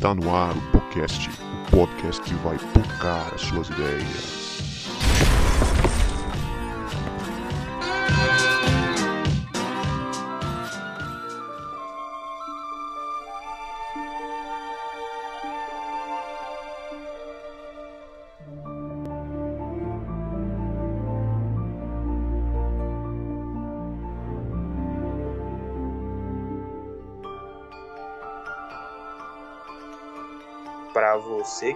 Está no ar o podcast, o podcast que vai tocar as suas ideias.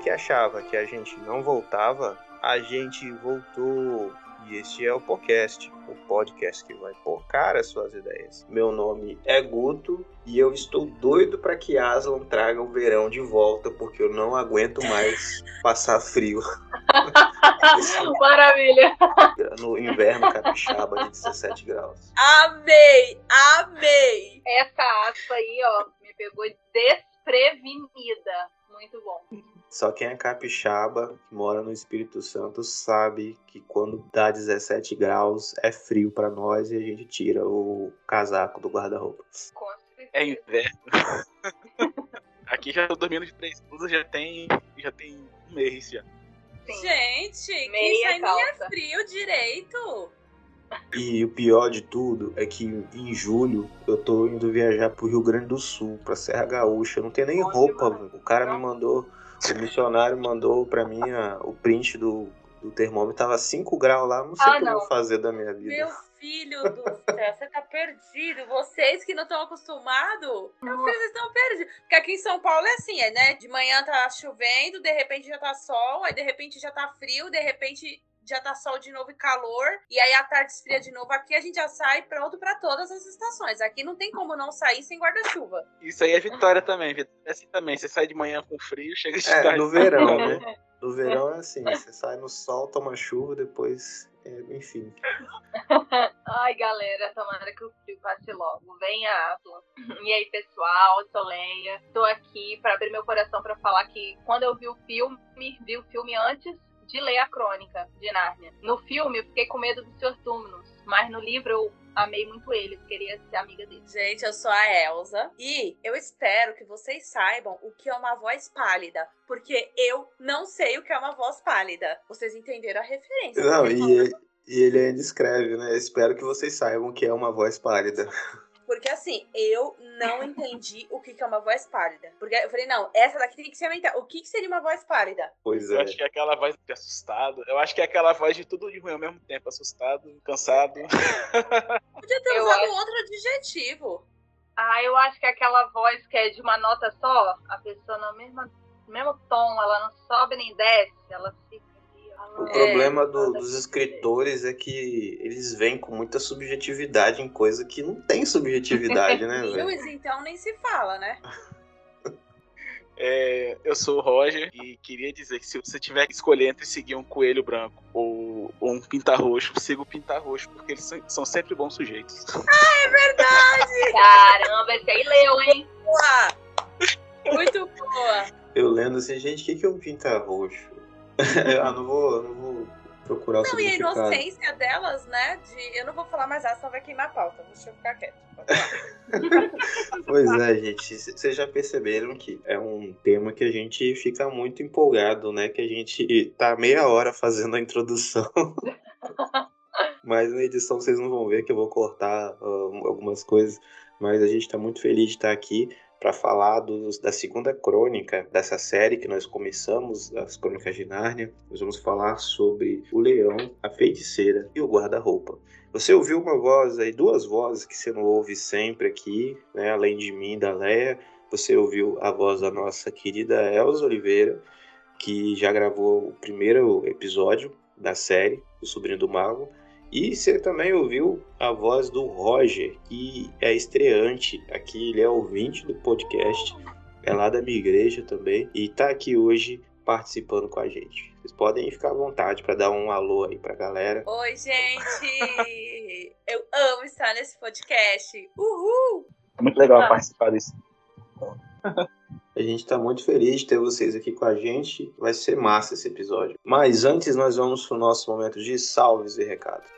Que achava que a gente não voltava, a gente voltou. E este é o podcast, o podcast que vai focar as suas ideias. Meu nome é Guto e eu estou doido para que Aslan traga o verão de volta, porque eu não aguento mais passar frio. Maravilha! No inverno capixaba de 17 graus. Amei! Amei! Essa aspa aí, ó, me pegou desprevenida. Muito bom. Só quem é capixaba, que mora no Espírito Santo, sabe que quando dá 17 graus é frio para nós e a gente tira o casaco do guarda-roupa. É inverno. Aqui já tô dormindo de três blusas, já tem, já tem um mês já. Sim. Gente, Meia que isso aí nem é calça. frio direito. E o pior de tudo é que em julho eu tô indo viajar pro Rio Grande do Sul, pra Serra Gaúcha. Eu não tenho nem Bom roupa, velho. O cara me mandou, o missionário mandou pra mim a- o print do, do termômetro. Tava 5 graus lá, não sei Ah, o que eu vou fazer da minha vida. Meu filho do céu, você tá perdido. Vocês que não estão acostumados, vocês estão perdidos. Porque aqui em São Paulo é assim, é, né? De manhã tá chovendo, de repente já tá sol, aí de repente já tá frio, de repente já tá sol de novo e calor, e aí à tarde esfria de novo. Aqui a gente já sai pronto pra todas as estações. Aqui não tem como não sair sem guarda-chuva. Isso aí é vitória também, Vitória. É assim também. Você sai de manhã com frio, chega de É, tarde. no verão, né? No verão é assim, você sai no sol, toma chuva, depois, é, enfim. Ai, galera, tomara que o frio passe logo. Venha, Aslan. E aí, pessoal, eu sou Leia. Tô aqui pra abrir meu coração pra falar que quando eu vi o filme, vi o filme antes de ler a crônica de Nárnia. No filme, eu fiquei com medo do Sr. Túminos, mas no livro eu amei muito ele, queria ser amiga dele. Gente, eu sou a Elsa e eu espero que vocês saibam o que é uma voz pálida, porque eu não sei o que é uma voz pálida. Vocês entenderam a referência? Não, e, e ele ainda escreve, né? Espero que vocês saibam que é uma voz pálida. Porque assim, eu não entendi o que que é uma voz pálida. Porque eu falei, não, essa daqui tem que ser mental. O que, que seria uma voz pálida? Pois Eu é. acho que é aquela voz de assustado. Eu acho que é aquela voz de tudo de ruim ao mesmo tempo. Assustado, cansado. Podia ter Eu usado acho- outro adjetivo. Ah, eu acho que é aquela voz que é de uma nota só, a pessoa no mesmo, mesmo tom, ela não sobe nem desce, ela. O ela- problema do- ela dos escritores é que eles vêm com muita subjetividade em coisa que não tem subjetividade, né, velho? Lewis, então, nem se fala, né? É, eu sou o Roger e queria dizer que se você tiver que escolher entre seguir um coelho branco ou, ou um pintar roxo, siga o pintar roxo, porque eles são, são sempre bons sujeitos. Caramba, esse aí leu, hein? Boa! Muito boa! Eu lendo assim, gente, o que, que é um pinta roxo? ah, não vou, não vou procurar o Não, e a inocência delas, né? De eu não vou falar mais nada, senão vai queimar a pauta. Deixa eu ficar quieto. Pois é, gente, vocês já perceberam que é um tema que a gente fica muito empolgado, né? Que a gente tá meia hora fazendo a introdução. Mas na edição vocês não vão ver que eu vou cortar ah, algumas coisas. Mas a gente tá muito feliz de estar aqui para falar dos- da segunda crônica dessa série que nós começamos, as Crônicas de Nárnia. Nós vamos falar sobre o leão, a feiticeira e o guarda-roupa. Você ouviu uma voz aí, duas vozes que você não ouve sempre aqui, né? Além de mim da Leia. Você ouviu a voz da nossa querida Elza Oliveira, que já gravou o primeiro episódio da série, O Sobrinho do Mago. E você também ouviu a voz do Roger, que é estreante aqui, ele é ouvinte do podcast, é lá da minha igreja também, e tá aqui hoje participando com a gente. Vocês podem ficar à vontade para dar um alô aí pra galera. Oi, gente! Eu amo estar nesse podcast. Uhul! É muito legal Ah. participar disso. A gente está muito feliz de ter vocês aqui com a gente. Vai ser massa esse episódio. Mas antes nós vamos pro nosso momento de salves e recados.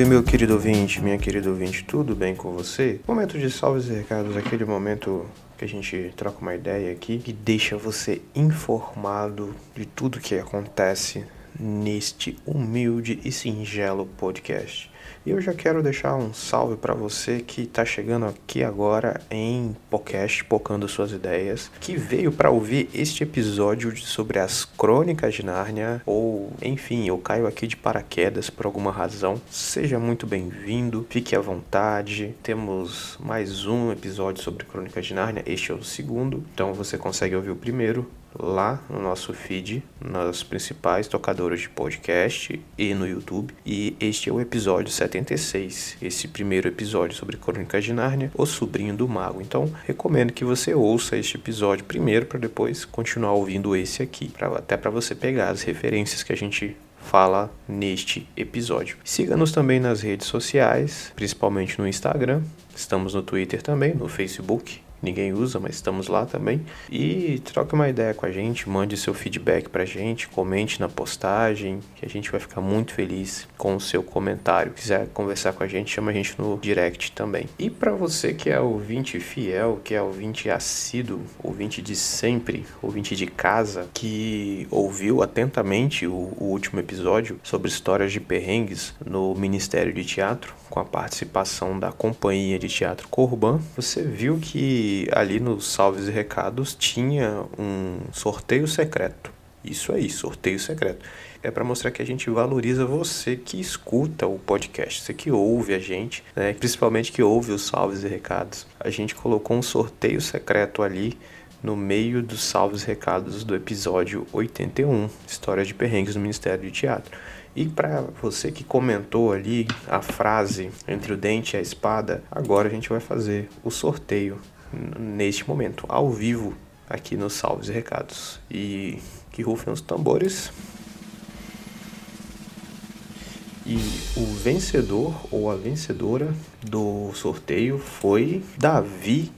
Salve, meu querido ouvinte, minha querida ouvinte, tudo bem com você? Momento de salves e recados, aquele momento que a gente troca uma ideia aqui que deixa você informado de tudo que acontece neste humilde e singelo podcast. E eu já quero deixar um salve para você que está chegando aqui agora em podcast, pocando suas ideias, que veio para ouvir este episódio sobre as Crônicas de Nárnia, ou enfim, eu caio aqui de paraquedas por alguma razão. Seja muito bem-vindo, fique à vontade. Temos mais um episódio sobre Crônicas de Nárnia, este é o segundo, então você consegue ouvir o primeiro lá no nosso feed, nas principais tocadoras de podcast e no YouTube. E este é o episódio 76, esse primeiro episódio sobre Crônicas de Nárnia, O Sobrinho do Mago. Então, recomendo que você ouça este episódio primeiro para depois continuar ouvindo esse aqui, pra, até para você pegar as referências que a gente fala neste episódio. Siga-nos também nas redes sociais, principalmente no Instagram. Estamos no Twitter também, no Facebook ninguém usa, mas estamos lá também. E troque uma ideia com a gente, mande seu feedback pra gente, comente na postagem, que a gente vai ficar muito feliz com o seu comentário. Quiser conversar com a gente, chama a gente no direct também. E para você que é ouvinte fiel, que é ouvinte assíduo, ouvinte de sempre, ouvinte de casa, que ouviu atentamente o, o último episódio sobre histórias de perrengues no Ministério de Teatro, com a participação da Companhia de Teatro Corban, você viu que ali nos salves e recados tinha um sorteio secreto. Isso aí, sorteio secreto. É para mostrar que a gente valoriza você que escuta o podcast, você que ouve a gente, né? principalmente que ouve os salves e recados. A gente colocou um sorteio secreto ali no meio dos salves e recados do episódio 81, História de Perrengues no Ministério de Teatro. E para você que comentou ali a frase entre o dente e a espada, agora a gente vai fazer o sorteio neste momento, ao vivo, aqui nos Salves e Recados. E que rufem os tambores. E o vencedor ou a vencedora do sorteio foi Davi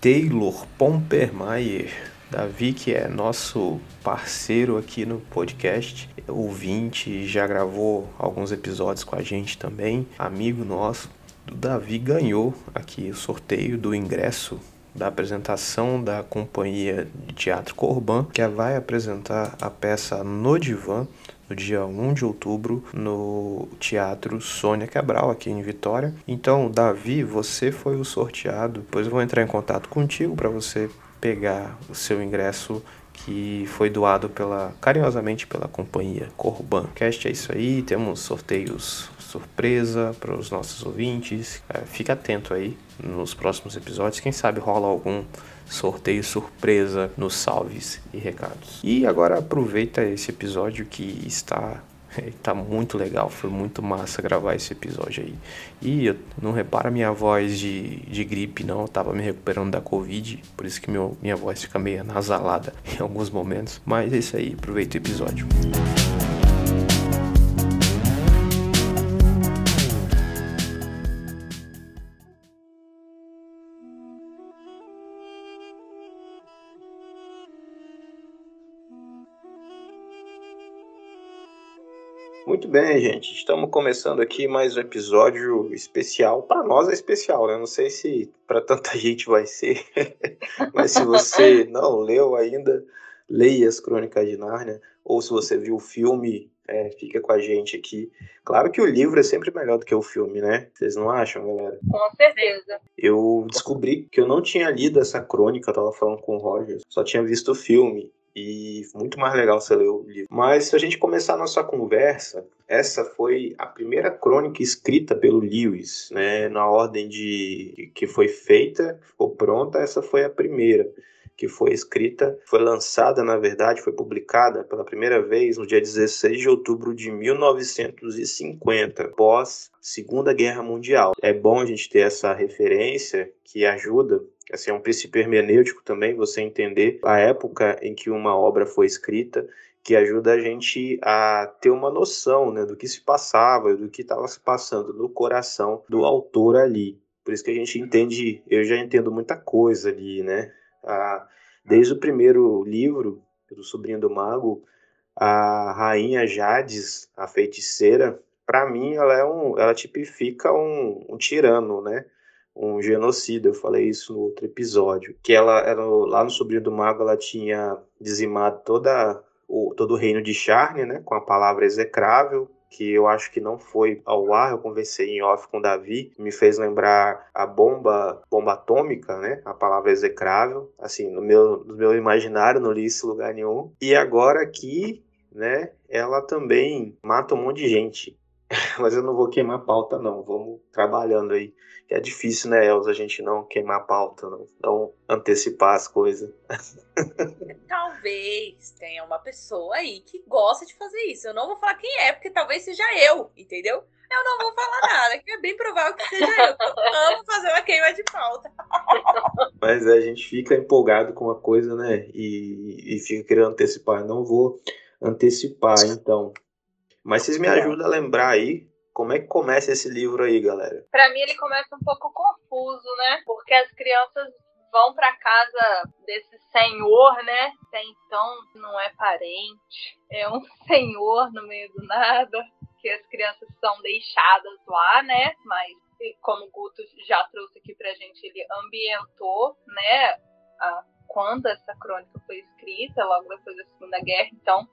Taylor Pompermayer. Davi, que é nosso parceiro aqui no podcast, ouvinte, já gravou alguns episódios com a gente também, amigo nosso. Davi ganhou aqui o sorteio do ingresso da apresentação da companhia de teatro Corban, que vai apresentar a peça No Divã no dia 1 de outubro no Teatro Sônia Cabral, aqui em Vitória. Então, Davi, você foi o sorteado. Depois eu vou entrar em contato contigo para você pegar o seu ingresso que foi doado pela carinhosamente pela companhia Corban. Cast é isso aí, temos sorteios surpresa para os nossos ouvintes. É, fica atento aí nos próximos episódios, quem sabe rola algum sorteio surpresa nos salves e recados. E agora aproveita esse episódio que está Tá muito legal, foi muito massa gravar esse episódio aí. E não repara minha voz de, de gripe, não. Eu tava me recuperando da Covid, por isso que meu, minha voz fica meio nasalada em alguns momentos. Mas é isso aí, aproveita o episódio. Muito bem, gente. Estamos começando aqui mais um episódio especial. Para nós é especial, né? Não sei se para tanta gente vai ser, mas se você não leu ainda, leia as Crônicas de Nárnia. Ou se você viu o filme, é, fica com a gente aqui. Claro que o livro é sempre melhor do que o filme, né? Vocês não acham, galera? Com certeza. Eu descobri que eu não tinha lido essa crônica, eu tava falando com o Roger, só tinha visto o filme. E muito mais legal você ler o livro. Mas se a gente começar a nossa conversa, essa foi a primeira crônica escrita pelo Lewis, né? Na ordem de que foi feita, ficou pronta, essa foi a primeira que foi escrita, foi lançada, na verdade, foi publicada pela primeira vez no dia 16 de outubro de 1950, pós Segunda Guerra Mundial. É bom a gente ter essa referência que ajuda assim, é um princípio hermenêutico também, você entender a época em que uma obra foi escrita, que ajuda a gente a ter uma noção né, do que se passava, do que estava se passando no coração do autor ali. Por isso que a gente entende, eu já entendo muita coisa ali, né? Desde o primeiro livro, do Sobrinho do Mago, a rainha Jades, a feiticeira, Pra mim, ela é um, ela tipifica um, um tirano, né? Um genocida. Eu falei isso no outro episódio. Que ela, ela lá no Sobrinho do Mago, ela tinha dizimado toda o, todo o reino de Charne, né? Com a palavra execrável, que eu acho que não foi ao ar, eu conversei em off com o Davi, me fez lembrar a bomba, bomba atômica, né? A palavra execrável, assim, no meu, no meu imaginário, não li isso em lugar nenhum. E agora aqui, né, ela também mata um monte de gente. Mas eu não vou queimar a pauta, não. Vamos trabalhando aí. Que é difícil, né, Elza, a gente não queimar a pauta, não, não antecipar as coisas. Talvez tenha uma pessoa aí que gosta de fazer isso. Eu não vou falar quem é, porque talvez seja eu, entendeu? Eu não vou falar nada, que é bem provável que seja eu. Eu amo fazer uma queima de pauta. Mas a gente fica empolgado com uma coisa, né? E, e fica querendo antecipar. Não vou antecipar, então. Mas vocês me ajudam a lembrar aí como é que começa esse livro aí, galera? Pra mim ele começa um pouco confuso, né? Porque as crianças vão pra casa desse senhor, né? Até então não é parente, é um senhor no meio do nada, que as crianças são deixadas lá, né? Mas como o Guto já trouxe aqui pra gente, ele ambientou, né? A, quando essa crônica foi escrita, logo depois da Segunda Guerra, então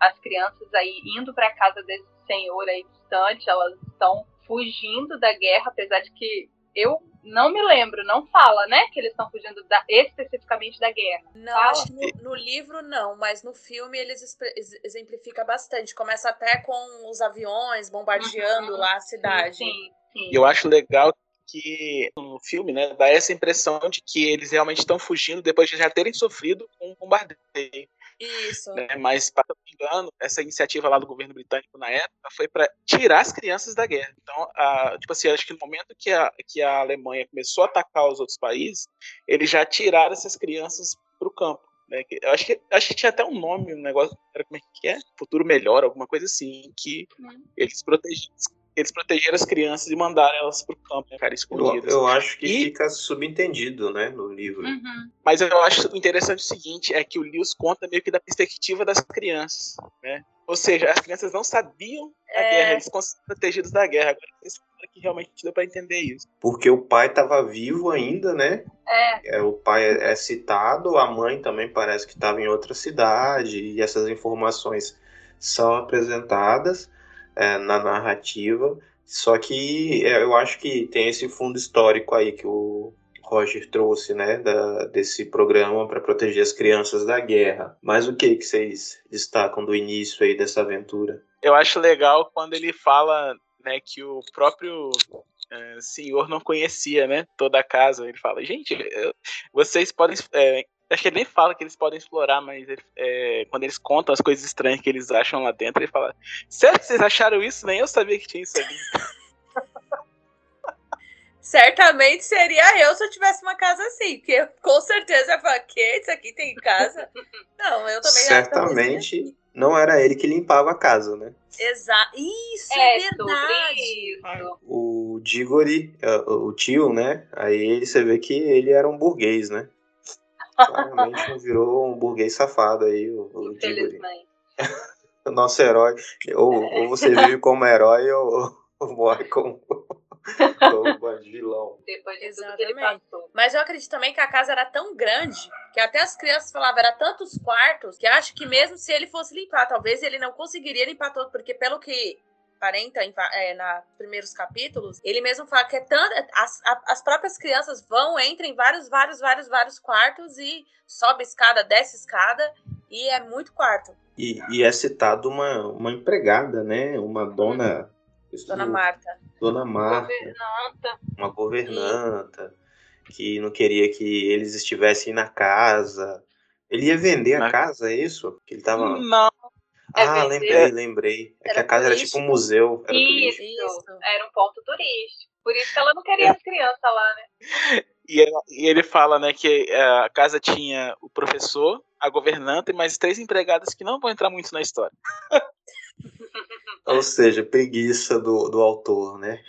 as crianças aí indo para casa desse senhor aí distante, elas estão fugindo da guerra, apesar de que eu não me lembro, não fala, né? Que eles estão fugindo da, especificamente da guerra. Não, acho que no, no, livro não, mas no filme eles exemplifica bastante. Começa até com os aviões bombardeando uhum, lá a cidade. Sim, sim. Eu acho legal que no filme, né, dá essa impressão de que eles realmente estão fugindo depois de já terem sofrido um bombardeio. Isso. Né? Mas, para não me engano, essa iniciativa lá do governo britânico na época foi para tirar as crianças da guerra. Então, a, tipo assim, acho que no momento que a, que a Alemanha começou a atacar os outros países, eles já tiraram essas crianças para o campo. Né? Eu acho que, acho que tinha até um nome, um negócio, era como é que é? Futuro Melhor, alguma coisa assim, que hum. eles protegiam eles protegeram as crianças e mandaram elas pro campo, né, cara, escondidas. Eu, eu acho que e... fica subentendido, né, no livro. Uhum. Mas eu acho interessante o seguinte, é que o Lewis conta meio que da perspectiva das crianças, né? Ou seja, as crianças não sabiam da é... guerra, eles ficam protegidos da guerra. Agora, esse que realmente deu para entender isso. Porque o pai estava vivo ainda, né? É. é. O pai é, é citado, a mãe também parece que estava em outra cidade, e essas informações são apresentadas é, na narrativa. Só que é, eu acho que tem esse fundo histórico aí que o Roger trouxe, né, da, desse programa para proteger as crianças da guerra. Mas o que que vocês destacam do início aí dessa aventura? Eu acho legal quando ele fala, né, que o próprio é, senhor não conhecia, né, toda a casa. Ele fala, gente, eu, vocês podem é, Acho que ele nem fala que eles podem explorar, mas ele, é, quando eles contam as coisas estranhas que eles acham lá dentro, ele fala: Sério que vocês acharam isso? Nem eu sabia que tinha isso ali. Certamente seria eu se eu tivesse uma casa assim, porque eu, com certeza eu falar, que isso aqui tem casa? Não, eu também Certamente assim. não era ele que limpava a casa, né? Exato. Isso é, é verdade. Isso. O Digori, é, o tio, né? Aí você vê que ele era um burguês, né? Claramente virou um burguês safado aí, o, o Infelizmente. o nosso herói. Ou, ou você vive como herói ou, ou morre como, como vilão. Depois de tudo que ele passou. Mas eu acredito também que a casa era tão grande que até as crianças falavam, era tantos quartos, que acho que mesmo se ele fosse limpar, talvez ele não conseguiria limpar todo, porque pelo que aparenta em, é, na primeiros capítulos, ele mesmo fala que é tanto, as, as próprias crianças vão, entram em vários, vários, vários, vários quartos e sobe escada, desce escada e é muito quarto. E, e é citado uma, uma empregada, né? Uma dona. Dona Marta. Dona Marta. Governanta. Uma governanta. E... Que não queria que eles estivessem na casa. Ele ia vender a casa, é isso? Que ele tava. Não, é ah, lembrei, lembrei. É que a casa turístico. era tipo um museu. Era isso, isso, era um ponto turístico. Por isso que ela não queria as crianças lá, né? E, ela, e ele fala, né, que é, a casa tinha o professor, a governanta e mais três empregadas que não vão entrar muito na história. Ou seja, preguiça do, do autor, né?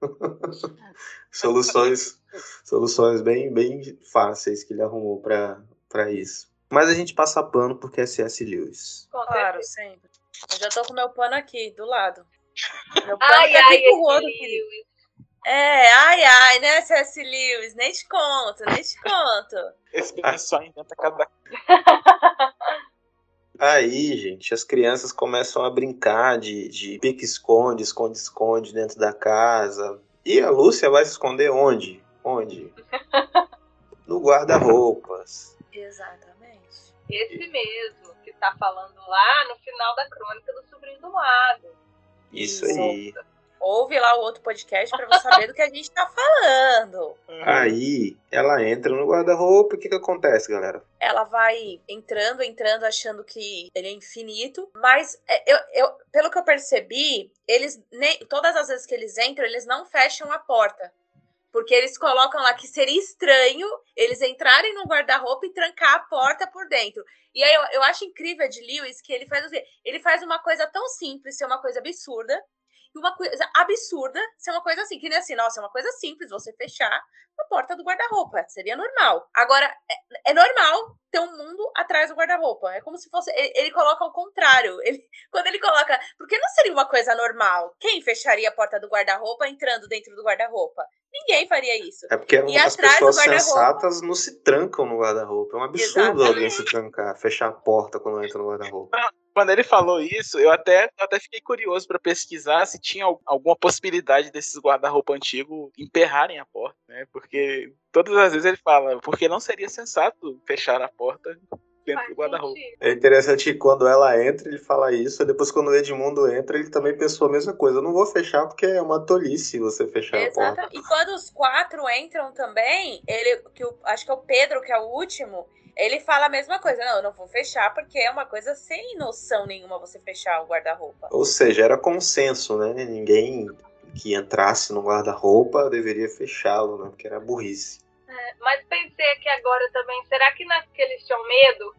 soluções soluções bem, bem fáceis que ele arrumou para isso. Mas a gente passa pano porque é C.S. Lewis. Claro, sempre. Eu já tô com meu pano aqui, do lado. Meu Ai, pânico é ai, com o outro. Lewis. É, ai, ai, né, C.S. Lewis? Nem te conto, nem te conto. Esse pessoal inventa cada Aí, gente, as crianças começam a brincar de, de pique-esconde, esconde-esconde dentro da casa. E a Lúcia vai se esconder onde? Onde? No guarda-roupas. Exatamente. Esse mesmo que tá falando lá no final da crônica do Sobrinho do Mago. Isso aí. Ouve lá o outro podcast pra você saber do que a gente tá falando. Aí ela entra no guarda-roupa. O que, que acontece, galera? Ela vai entrando, entrando, achando que ele é infinito. Mas é, eu, eu, pelo que eu percebi, eles nem, todas as vezes que eles entram, eles não fecham a porta. Porque eles colocam lá que seria estranho eles entrarem no guarda-roupa e trancar a porta por dentro. E aí eu, eu acho incrível de Lewis que ele faz o quê? Ele faz uma coisa tão simples, ser uma coisa absurda, e uma coisa absurda ser uma coisa assim, que nem assim, nossa, é uma coisa simples você fechar a porta do guarda-roupa. Seria normal. Agora, é, é normal ter um mundo atrás do guarda-roupa. É como se fosse. Ele, ele coloca ao contrário. Ele, quando ele coloca. Porque não seria uma coisa normal. Quem fecharia a porta do guarda-roupa entrando dentro do guarda-roupa? Ninguém faria isso. É porque E as atrás do pessoas sensatas não se trancam no guarda-roupa. É um absurdo Exatamente. alguém se trancar, fechar a porta quando entra no guarda-roupa. Quando ele falou isso, eu até, eu até fiquei curioso pra pesquisar se tinha al- alguma possibilidade desses guarda-roupa antigos emperrarem a porta, né? Porque todas as vezes ele fala, porque não seria sensato fechar a porta dentro do guarda-roupa. É interessante que quando ela entra, ele fala isso, e depois quando o Edmundo entra, ele também pensou a mesma coisa. Eu não vou fechar porque é uma tolice você fechar a porta. Exato. E quando os quatro entram também, ele, que o, acho que é o Pedro, que é o último, ele fala a mesma coisa. Não, eu não vou fechar porque é uma coisa sem noção nenhuma você fechar o guarda-roupa. Ou seja, era consenso, né? Ninguém que entrasse no guarda-roupa deveria fechá-lo, né? Porque era burrice. É, Mas pensei aqui agora também, será que naqueles tinham medo?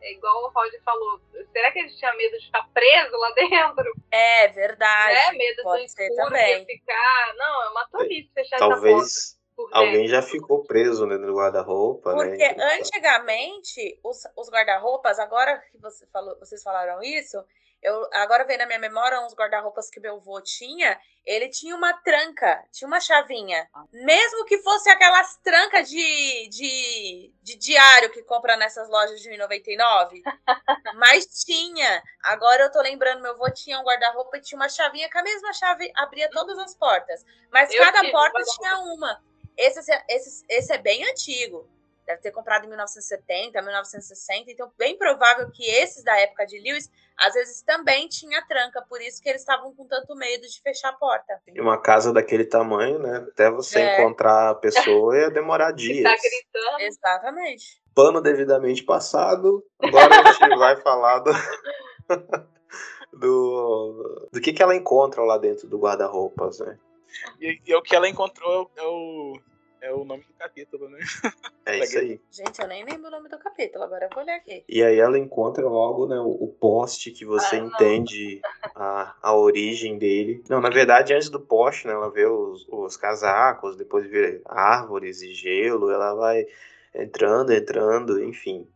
É igual o Roger falou, será que eles tinham medo de ficar preso lá dentro? É verdade. né? Medo do pode ser escuro também. ficar. Não, é uma tolice fechar essa porta Alguém já ficou preso dentro do guarda-roupa, né? Porque antigamente, os, os guarda-roupas, agora que você falou, vocês falaram isso, eu agora vem na minha memória uns guarda-roupas que meu avô tinha, ele tinha uma tranca, tinha uma chavinha. Mesmo que fosse aquelas trancas de, de, de diário que compra nessas lojas de 1,99. mas tinha. Agora eu tô lembrando, meu avô tinha um guarda-roupa e tinha uma chavinha que a mesma chave abria todas as portas. Mas Eu cada porta tinha uma. Esse, esse, esse é bem antigo. Deve ter comprado em 1970, 1960. Então, bem provável que esses da época de Lewis, às vezes também tinha tranca. Por isso que eles estavam com tanto medo de fechar a porta. em uma casa daquele tamanho, né? Até você É. encontrar a pessoa ia demorar Que dias. tá gritando. Exatamente. Pano devidamente passado. Agora a gente vai falar do. Do, do que, que ela encontra lá dentro do guarda-roupas, né? E, e o que ela encontrou é o, é capítulo, né? É isso aí. Gente, eu nem lembro o nome do capítulo. Agora eu vou olhar aqui. E aí ela encontra logo né, o, o poste que você Ah, entende a, a origem dele. Não, na verdade, antes do poste, né, ela vê os, os casacos, depois vê árvores e gelo, ela vai entrando, entrando, enfim.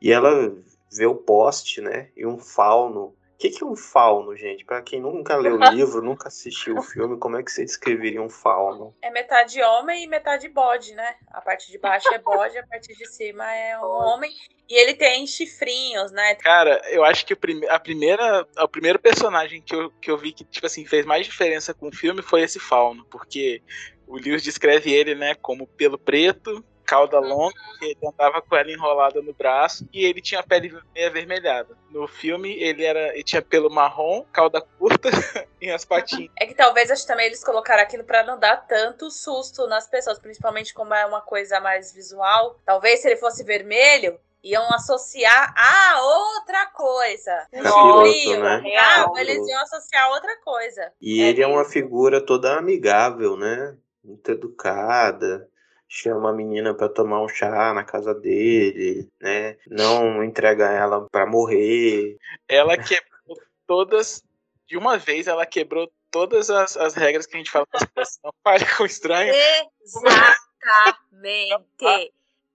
E ela vê o poste, né, e um fauno. O que, que é um fauno, gente? Pra quem nunca leu o livro, nunca assistiu o filme, como é que você descreveria um fauno? É metade homem e metade bode, né? A parte de baixo é bode, a parte de cima é um homem. E ele tem chifrinhos, né? Cara, eu acho que a primeira, o primeiro personagem que eu, que eu vi que, tipo assim, fez mais diferença com o filme foi esse fauno, porque o Lewis descreve ele, né, como pelo preto, cauda longa, que ele andava com ela enrolada no braço e ele tinha a pele meio avermelhada. No filme ele era, ele tinha pelo marrom, cauda curta e as patinhas. É que talvez acho que também eles colocaram aquilo pra não dar tanto susto nas pessoas, principalmente como é uma coisa mais visual. Talvez se ele fosse vermelho, iam associar a outra coisa. Um Capiroto, chifrinho, né? real, Capiroto. eles iam associar a outra coisa. E É ele é uma mesmo. figura toda amigável, né? Muito educada. Chama a menina pra tomar um chá na casa dele, né? Não entrega ela pra morrer. Ela quebrou todas, de uma vez ela quebrou todas as, as regras que a gente fala as pessoas. Não fale com estranho. Exatamente.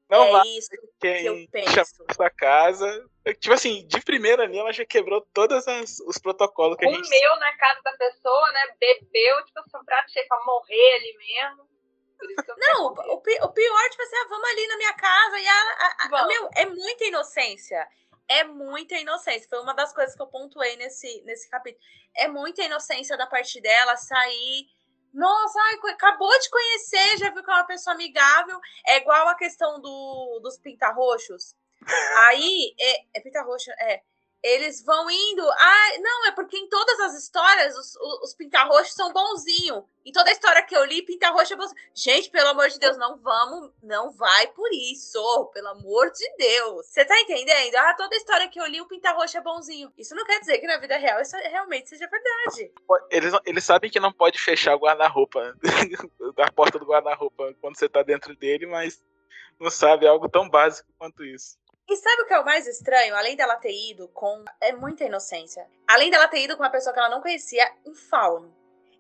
Não é vai isso que eu penso. pra sua casa. Tipo assim, de primeira ali, ela já quebrou todos os protocolos que a gente. Comeu na casa da pessoa, né? Bebeu, tipo assim, um prato cheio pra morrer ali mesmo. Não, o, o pi- o pior, tipo assim, ah, vamos ali na minha casa e a, a- a- meu, é muita inocência. É muita inocência. Foi uma das coisas que eu pontuei nesse, nesse capítulo. É muita inocência da parte dela sair. Nossa, ai, acabou de conhecer, já viu que é uma pessoa amigável. É igual a questão do, dos pintarroxos. Aí, é, é pintarroxo, é. Eles vão indo. Ah, não, é porque em todas as histórias os, os, os pintarroxos são bonzinhos. Em toda a história que eu li, pintarroxo é bonzinho. Gente, pelo amor de Deus, não vamos, não vai por isso. Pelo amor de Deus. Você tá entendendo? Ah, toda a história que eu li, o pintarroxo é bonzinho. Isso não quer dizer que na vida real isso realmente seja verdade. Eles, eles sabem que não pode fechar o guarda-roupa, a porta do guarda-roupa quando você tá dentro dele, mas não sabe algo tão básico quanto isso. E sabe o que é o mais estranho? Além dela ter ido com. É muita inocência. Além dela ter ido com uma pessoa que ela não conhecia, um fauno.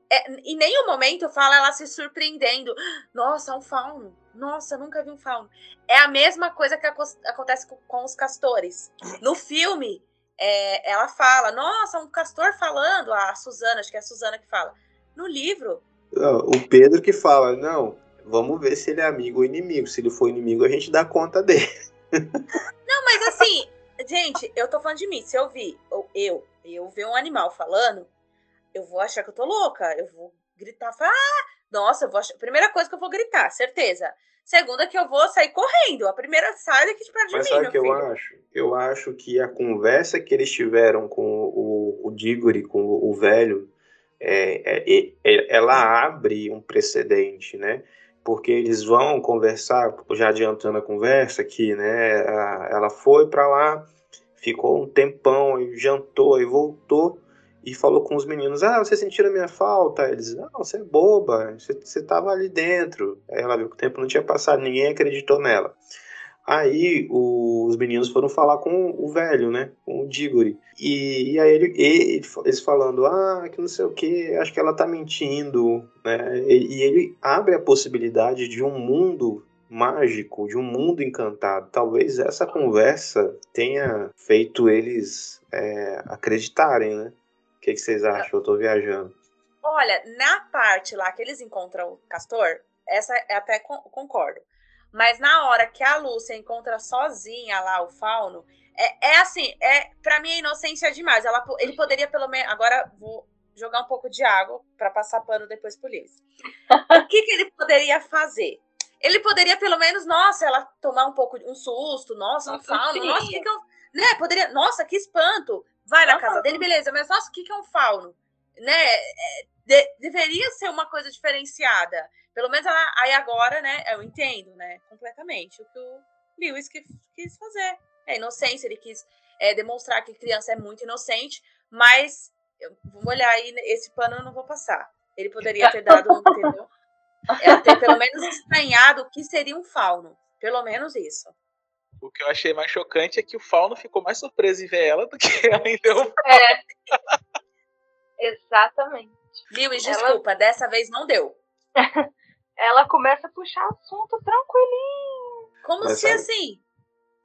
É, em nenhum momento fala ela se surpreendendo. Nossa, um fauno. Nossa, nunca vi um fauno. É a mesma coisa que aco- acontece com, com os castores. No filme, é, ela fala: Nossa, um castor falando. A Suzana, acho que é a Suzana que fala. No livro, Não, O Pedro que fala, não, vamos ver se ele é amigo ou inimigo. Se ele for inimigo, a gente dá conta dele. Não, mas assim, gente, eu tô falando de mim. Se eu vi, ou eu, eu ver um animal falando, eu vou achar que eu tô louca. Eu vou gritar, falar, ah, nossa, eu vou achar. Primeira coisa que eu vou gritar, certeza. Segunda, que eu vou sair correndo. A primeira, sai daqui de perto de Mas mim, sabe o que eu filho. acho? Eu acho que a conversa que eles tiveram com o, o Diggory, com o, o velho, é, é- é- ela abre um precedente, né? Porque eles vão conversar, já adiantando a conversa aqui, né? Ela foi para lá, ficou um tempão, aí jantou, aí voltou e falou com os meninos: Ah, vocês sentiram a minha falta? Eles: Não, você é boba, você, você tava ali dentro. Aí ela viu que o tempo não tinha passado, ninguém acreditou nela. Aí o- os meninos foram falar com o velho, né? Com o Diggory. E, e aí ele, ele- eles falando, ah, que não sei o que, acho que ela tá mentindo, né? E, e ele abre a possibilidade de um mundo mágico, de um mundo encantado. Talvez essa conversa tenha feito eles é, acreditarem, né? O que, que vocês acham? Eu tô viajando. Olha, na parte lá que eles encontram o castor, essa é até con- concordo. Mas na hora que a Lúcia encontra sozinha lá o fauno, é, é assim, é para mim a inocência é demais. Ela, ele poderia pelo menos. Agora vou jogar um pouco de água para passar pano depois pro Liz. O que, que ele poderia fazer? Ele poderia pelo menos, nossa, ela tomar um pouco de um susto, nossa, um fauno, nossa, o que, que é um. Né? Poderia, nossa, que espanto. Vai na casa dele, beleza, mas nossa, o que, que é um fauno? Né? É, de- deveria ser uma coisa diferenciada. Pelo menos ela, aí agora, né? Eu entendo, né? Completamente o que o Lewis que- quis fazer. É inocência, ele quis é, demonstrar que criança é muito inocente, mas eu, vamos olhar aí, esse pano eu não vou passar. Ele poderia ter dado, um, entendeu? Ela ter pelo menos estranhado o que seria um fauno. Pelo menos isso. O que eu achei mais chocante é que o Fauno ficou mais surpreso em ver ela do que ela em ver o É. Exatamente. Lewis, Ela- desculpa, dessa vez não deu. Ela começa a puxar assunto tranquilinho. Como Mas se sabe- assim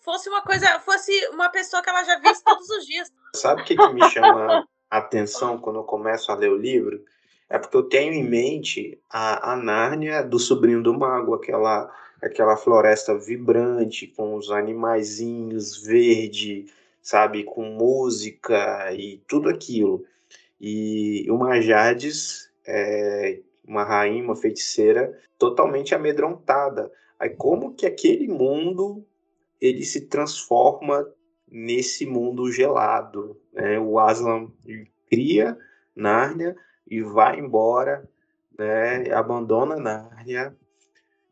fosse uma coisa, fosse uma pessoa que ela já visse todos os dias. Sabe o que, que me chama a atenção quando eu começo a ler o livro? É porque eu tenho em mente a, a Nárnia do Sobrinho do Mago, aquela, aquela floresta vibrante, com os animaizinhos verde, sabe, com música e tudo aquilo. E uma Jades, é, uma rainha, uma feiticeira, totalmente amedrontada. Aí como que aquele mundo ele se transforma nesse mundo gelado. Né? O Aslan cria Nárnia e vai embora, né? abandona Nárnia.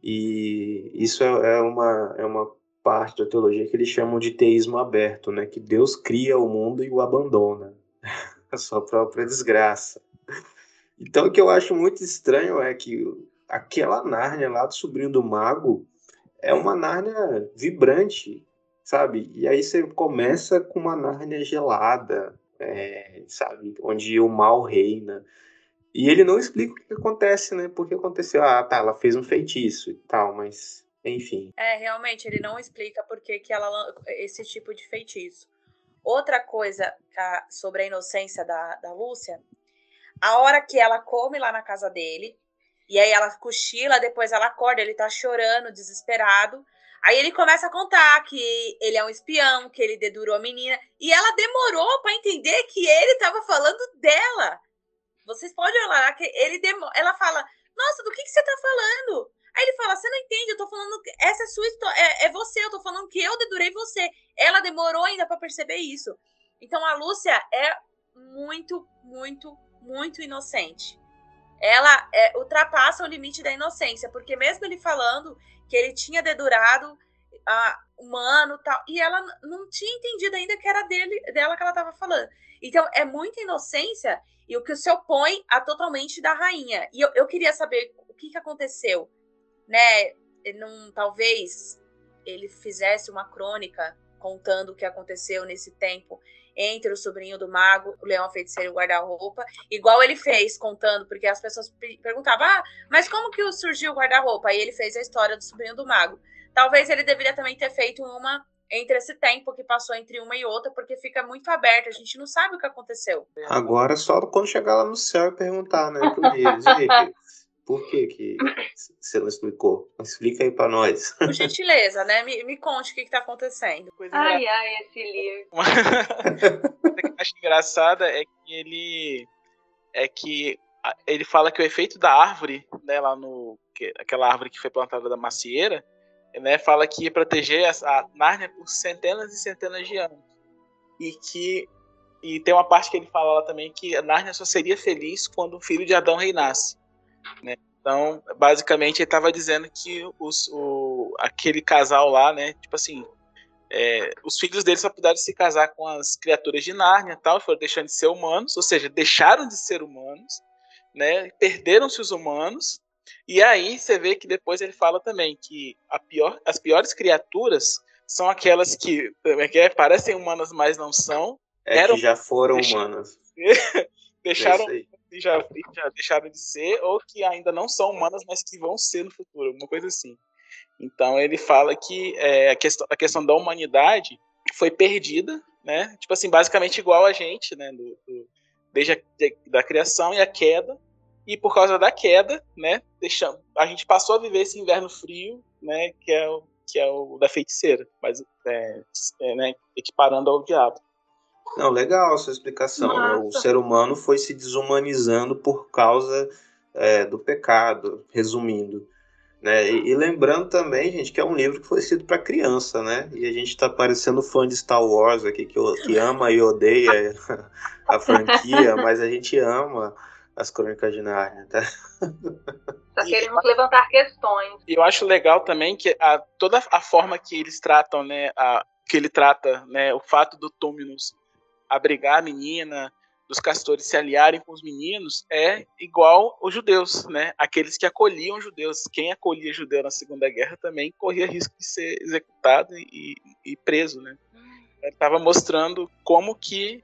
E isso é, é uma, é uma parte da teologia que eles chamam de teísmo aberto, né? que Deus cria o mundo e o abandona. A sua própria desgraça. Então, o que eu acho muito estranho é que aquela Nárnia lá do sobrinho do mago é uma Nárnia vibrante, sabe? E aí você começa com uma Nárnia gelada, é, sabe? Onde o mal reina. E ele não explica o que acontece, né? Porque aconteceu, ah, tá, ela fez um feitiço e tal, mas Enfim. É, realmente, ele não explica por que, que ela esse tipo de feitiço. Outra coisa a, sobre a inocência da, da Lúcia, a hora que ela come lá na casa dele, e aí ela cochila, depois ela acorda, ele tá chorando, desesperado. Aí ele começa a contar que ele é um espião, que ele dedurou a menina, e ela demorou para entender que ele tava falando dela. Vocês podem olhar que ele demora, ela fala: "Nossa, do que que você tá falando?" Aí ele fala: Você não entende, eu tô falando. Essa é sua história. É, é, você, eu tô falando que eu dedurei você. Ela demorou ainda para perceber isso. Então a Lúcia é muito, muito, muito inocente. Ela é, ultrapassa o limite da inocência, porque mesmo ele falando que ele tinha dedurado a humano tal, e ela não tinha entendido ainda que era dele, dela que ela estava falando. Então é muita inocência e o que se opõe a totalmente da rainha. E eu, eu queria saber o que, que aconteceu né, não, talvez ele fizesse uma crônica contando o que aconteceu nesse tempo entre o sobrinho do mago, o leão feiticeiro e o guarda-roupa, igual ele fez contando, porque as pessoas perguntavam: "Ah, mas como que surgiu o guarda-roupa?" Aí ele fez a história do sobrinho do mago. Talvez ele deveria também ter feito uma entre esse tempo que passou entre uma e outra, porque fica muito aberto, a gente não sabe o que aconteceu. Agora só quando chegar lá no céu e perguntar, né, pro por que, que você não explicou? Explica aí para nós. Por gentileza, né? Me, me conte o que, está acontecendo. Coisa ai, engra... ai, esse livro. Uma coisa que eu acho engraçada é que ele. É que ele fala que o efeito da árvore, né, lá no. Que, aquela árvore que foi plantada da macieira, né, fala que ia proteger a, a Nárnia por centenas e centenas de anos. E que. E tem uma parte que ele fala lá também que a Nárnia só seria feliz quando o filho de Adão reinasse. Né? Então, basicamente, ele estava dizendo que os, o, aquele casal lá, né, tipo assim, é, os filhos dele só puderam se casar com as criaturas de Nárnia tal, foram deixando de ser humanos, ou seja, deixaram de ser humanos, né, perderam-se os humanos, e aí você vê que depois ele fala também que pior, as piores criaturas são aquelas que, é que é, parecem humanas, mas não são. É eram, que já foram humanas. deixaram, é já, já deixaram de ser, ou que ainda não são humanas, mas que vão ser no futuro, uma coisa assim. Então ele fala que é, a, questão, a questão da humanidade foi perdida, né? Tipo assim, basicamente igual a gente, né? Do, do, desde a da criação e a queda. E por causa da queda, né? Deixamos, a gente passou a viver esse inverno frio, né? Que é o, que é o da feiticeira, mas é, é, né, equiparando ao diabo. Não, legal essa explicação. Né? O ser humano foi se desumanizando por causa é, do pecado, resumindo. Né? E, e, lembrando também, gente, que é um livro que foi escrito para criança, né? E a gente está parecendo fã de Star Wars aqui, que, que ama e odeia a franquia, mas a gente ama as Crônicas de Nárnia, tá? Só queremos levantar questões. E eu acho legal também que a, toda a forma que eles tratam, né, a, que ele trata, né, o fato do Túminus abrigar a menina, dos castores se aliarem com os meninos, é igual os judeus, né? Aqueles que acolhiam judeus. Quem acolhia judeu na Segunda Guerra também corria risco de ser executado e, e preso, né? Ele estava mostrando como que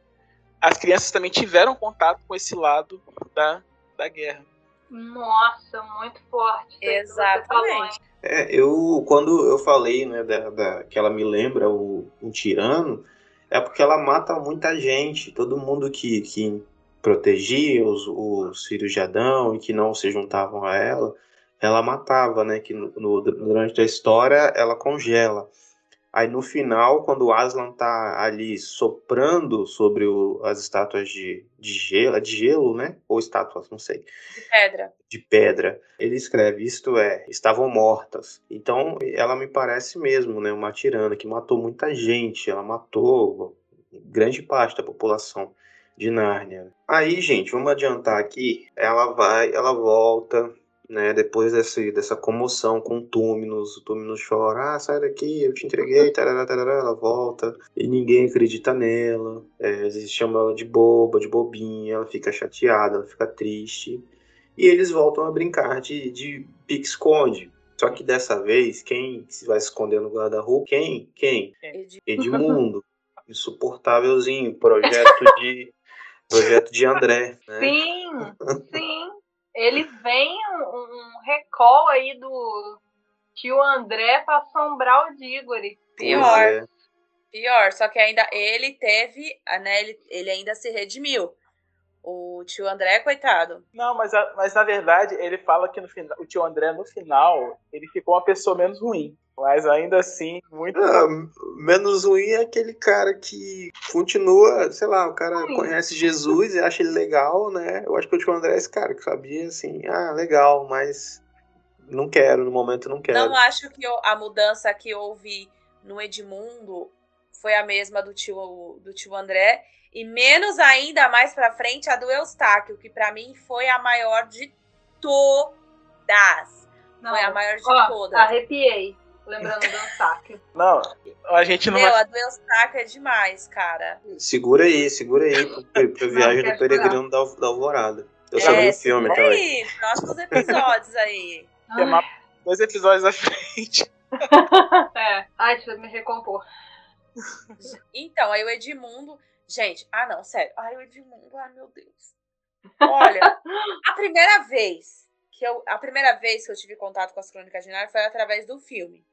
as crianças também tiveram contato com esse lado da, da guerra. Nossa, muito forte. Exatamente. É, eu quando eu falei, né, da, da, que ela me lembra o, o tirano, é porque ela mata muita gente. Todo mundo que, que protegia os, os filhos de Adão e que não se juntavam a ela, ela matava, né? Que no, no, durante a história ela congela. Aí no final, quando o Aslan tá ali soprando sobre o, as estátuas de, de gelo, de gelo, né? Ou estátuas, não sei. De pedra. De pedra. Ele escreve, isto é, estavam mortas. Então, ela me parece mesmo, né? Uma tirana que matou muita gente. Ela matou grande parte da população de Nárnia. Aí, gente, vamos adiantar aqui. Ela vai, ela volta, né? Depois desse, dessa comoção com o Túminos, o Túminos chora, ah, sai daqui, eu te entreguei, tarará, tarará, ela volta, e ninguém acredita nela, é, eles chamam ela de boba, de bobinha, ela fica chateada, ela fica triste, e eles voltam a brincar de, de pique-esconde. Só que dessa vez, quem se vai esconder no guarda-roupa? Quem? Quem? Edmundo. Insuportávelzinho, projeto de projeto de André. Né? Sim, sim. Ele vem um, um recall aí do, tio André pra assombrar o Diggory. Pior. É. Pior, só que ainda ele teve, né, ele, ele ainda se redimiu. O tio André, coitado. Não, mas, a- mas na verdade ele fala que no final, o tio André no final ele ficou uma pessoa menos ruim, mas ainda assim muito. Ah, menos ruim é aquele cara que continua, sei lá, o cara Sim. conhece Jesus e acha ele legal, né? Eu acho que o tio André é esse cara que sabia assim, ah, legal, mas não quero, no momento não quero. Não acho que o- a mudança que houve no Edmundo foi a mesma do tio, do tio André. E menos ainda mais pra frente a do Eustáquio, que pra mim foi a maior de todas. Não, Foi a maior de ó, todas. arrepiei, lembrando do Eustáquio. Não, a gente não Meu, vai. a do Eustáquio é demais, cara. Segura aí, segura aí pro viagem do peregrino da, da Alvorada. Eu só é, vi o filme também. aí, próximos episódios aí. Dois episódios à frente. É. Ai, deixa eu me recompor. Então, aí o Edmundo. Gente, ah não, sério. Ai, o Edmundo, ai meu Deus. Olha, a primeira vez que eu. A primeira vez que eu tive contato com as crônicas de Nárnia foi através do filme.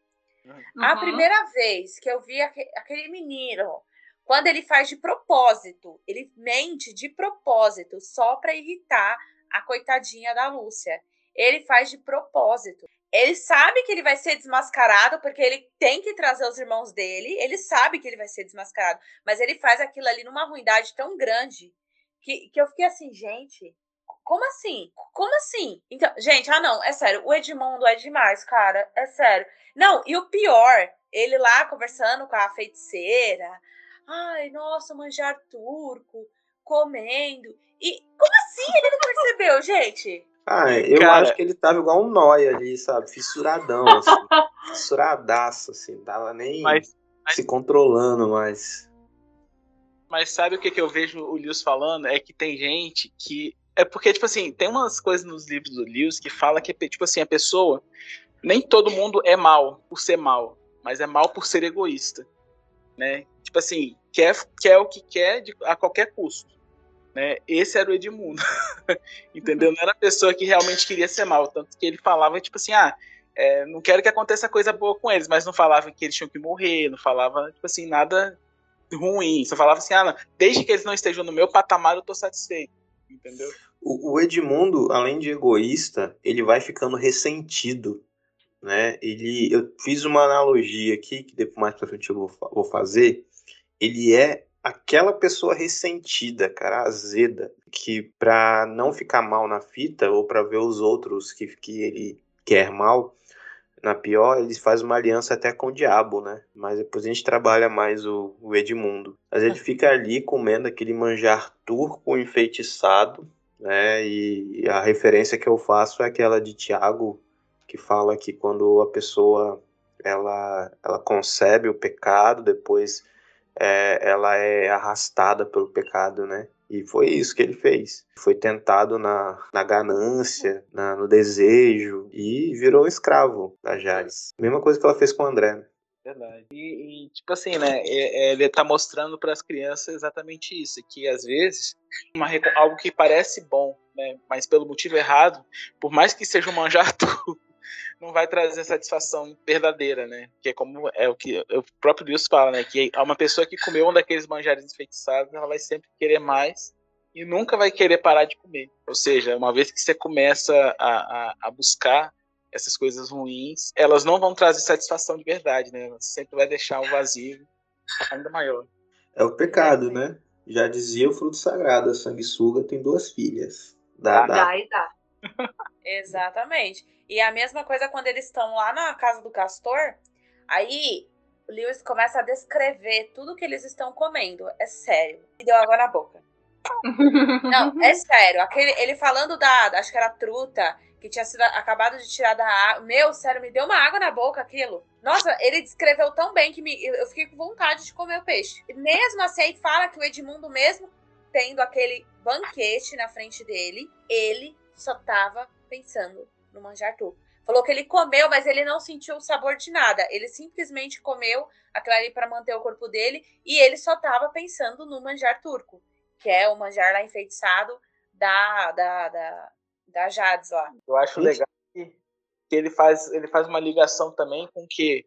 A Uhum. primeira vez que eu vi aque- aquele menino, quando ele faz de propósito, ele mente de propósito, só pra irritar a coitadinha da Lúcia. Ele faz de propósito. Ele sabe que ele vai ser desmascarado, porque ele tem que trazer os irmãos dele. Ele sabe que ele vai ser desmascarado. Mas ele faz aquilo ali numa ruindade tão grande que, que eu fiquei assim, gente. Como assim? Como assim? Então, gente, ah não, é sério, o Edmundo é demais, cara. É sério. Não, e o pior, ele lá conversando com a feiticeira. Ai, nossa, manjar turco, comendo. E como assim ele não percebeu, gente? Ah, eu Cara. acho que ele tava igual um nóia ali, sabe? Fissuradão, assim. Fissuradaço, assim. Tava nem Mas, se controlando mais. mas sabe o que, que eu vejo o Lewis falando? É que tem gente que. É porque, tipo assim, tem umas coisas nos livros do Lewis que fala que, tipo assim, a pessoa. Nem todo mundo é mal por ser mal, mas é mal por ser egoísta. Né? Tipo assim, quer, quer o que quer de- a qualquer custo. Né? Esse era o Edmundo. Entendeu? Não era a pessoa que realmente queria ser mal. Tanto que ele falava, tipo assim, ah, é, não quero que aconteça coisa boa com eles, mas não falava que eles tinham que morrer, não falava, tipo assim, nada ruim. Só falava assim, ah, não, desde que eles não estejam no meu patamar, eu tô satisfeito. Entendeu? O, o Edmundo, além de egoísta, ele vai ficando ressentido, né? Ele, eu fiz uma analogia aqui, que depois mais pra frente eu vou, vou fazer. Ele é aquela pessoa ressentida, cara, azeda, que pra não ficar mal na fita, ou pra ver os outros que, que ele quer mal, na pior, ele faz uma aliança até com o diabo, né? Mas depois a gente trabalha mais o, o Edmundo. Mas ele fica ali comendo aquele manjar turco enfeitiçado, né? E a referência que eu faço é aquela de Tiago, que fala que quando a pessoa ela, ela concebe o pecado, depois é, ela é arrastada pelo pecado, né? E foi isso que ele fez. Foi tentado na, na ganância, na- no desejo, e virou escravo da Jades. Mesma coisa que ela fez com o André. né? Verdade. E, e, tipo assim, né? ele tá mostrando para as crianças exatamente isso, que às vezes uma algo que parece bom, né? Mas pelo motivo errado, por mais que seja um manjar turco, não vai trazer satisfação verdadeira, né? Que é como é o que o próprio Deus fala, né? Que uma pessoa que comeu um daqueles manjares enfeitiçados, ela vai sempre querer mais e nunca vai querer parar de comer. Ou seja, uma vez que você começa a, a, a buscar essas coisas ruins, elas não vão trazer satisfação de verdade, né? Você sempre vai deixar um vazio ainda maior. É o pecado, né? Já dizia o fruto sagrado, a sanguessuga tem duas filhas. Dá, dá. Dá e dá. Exatamente. E a mesma coisa quando eles estão lá na casa do Castor, aí o Lewis começa a descrever tudo que eles estão comendo. É sério. Me deu água na boca. Não, é sério. Aquele, ele falando da, acho que era truta, que tinha sido acabado de tirar da água. Meu, sério, me deu uma água na boca aquilo. Nossa, ele descreveu tão bem que me, eu eu fiquei com vontade de comer o peixe. E mesmo assim, aí fala que o Edmundo, mesmo tendo aquele banquete na frente dele, ele só tava pensando no manjar turco. Falou que ele comeu, mas ele não sentiu o sabor de nada. Ele simplesmente comeu aquilo ali para manter o corpo dele e ele só tava pensando no manjar turco, que é o manjar lá enfeitiçado da, da, da, da Jades lá. Eu acho Gente. legal que que ele faz, ele faz uma ligação também com que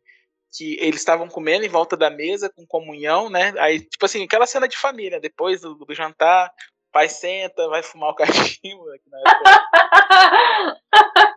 que eles estavam comendo em volta da mesa com comunhão, né? Aí, tipo assim, aquela cena de família, depois do, do jantar, o pai senta, vai fumar o cachimbo. Aqui na época.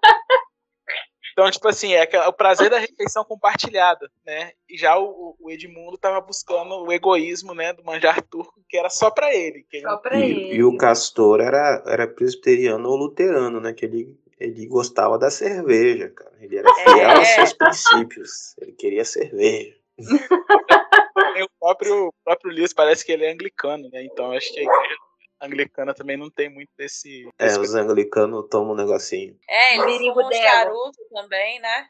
Então, tipo assim, é o prazer da refeição compartilhada, né? E já o, o Edmundo tava buscando o egoísmo, né, do manjar turco, que era só para ele. Só pra E, ele. e o Castor era, era presbiteriano ou luterano, né? Que ele, ele gostava da cerveja, cara. Ele era fiel aos É. seus princípios. Ele queria cerveja. O próprio, o próprio Lias parece que ele é anglicano, né? Então acho que a igreja anglicana também não tem muito desse. É, desse- os anglicanos tomam um negocinho. É, eles fumam dela. charuto também, né?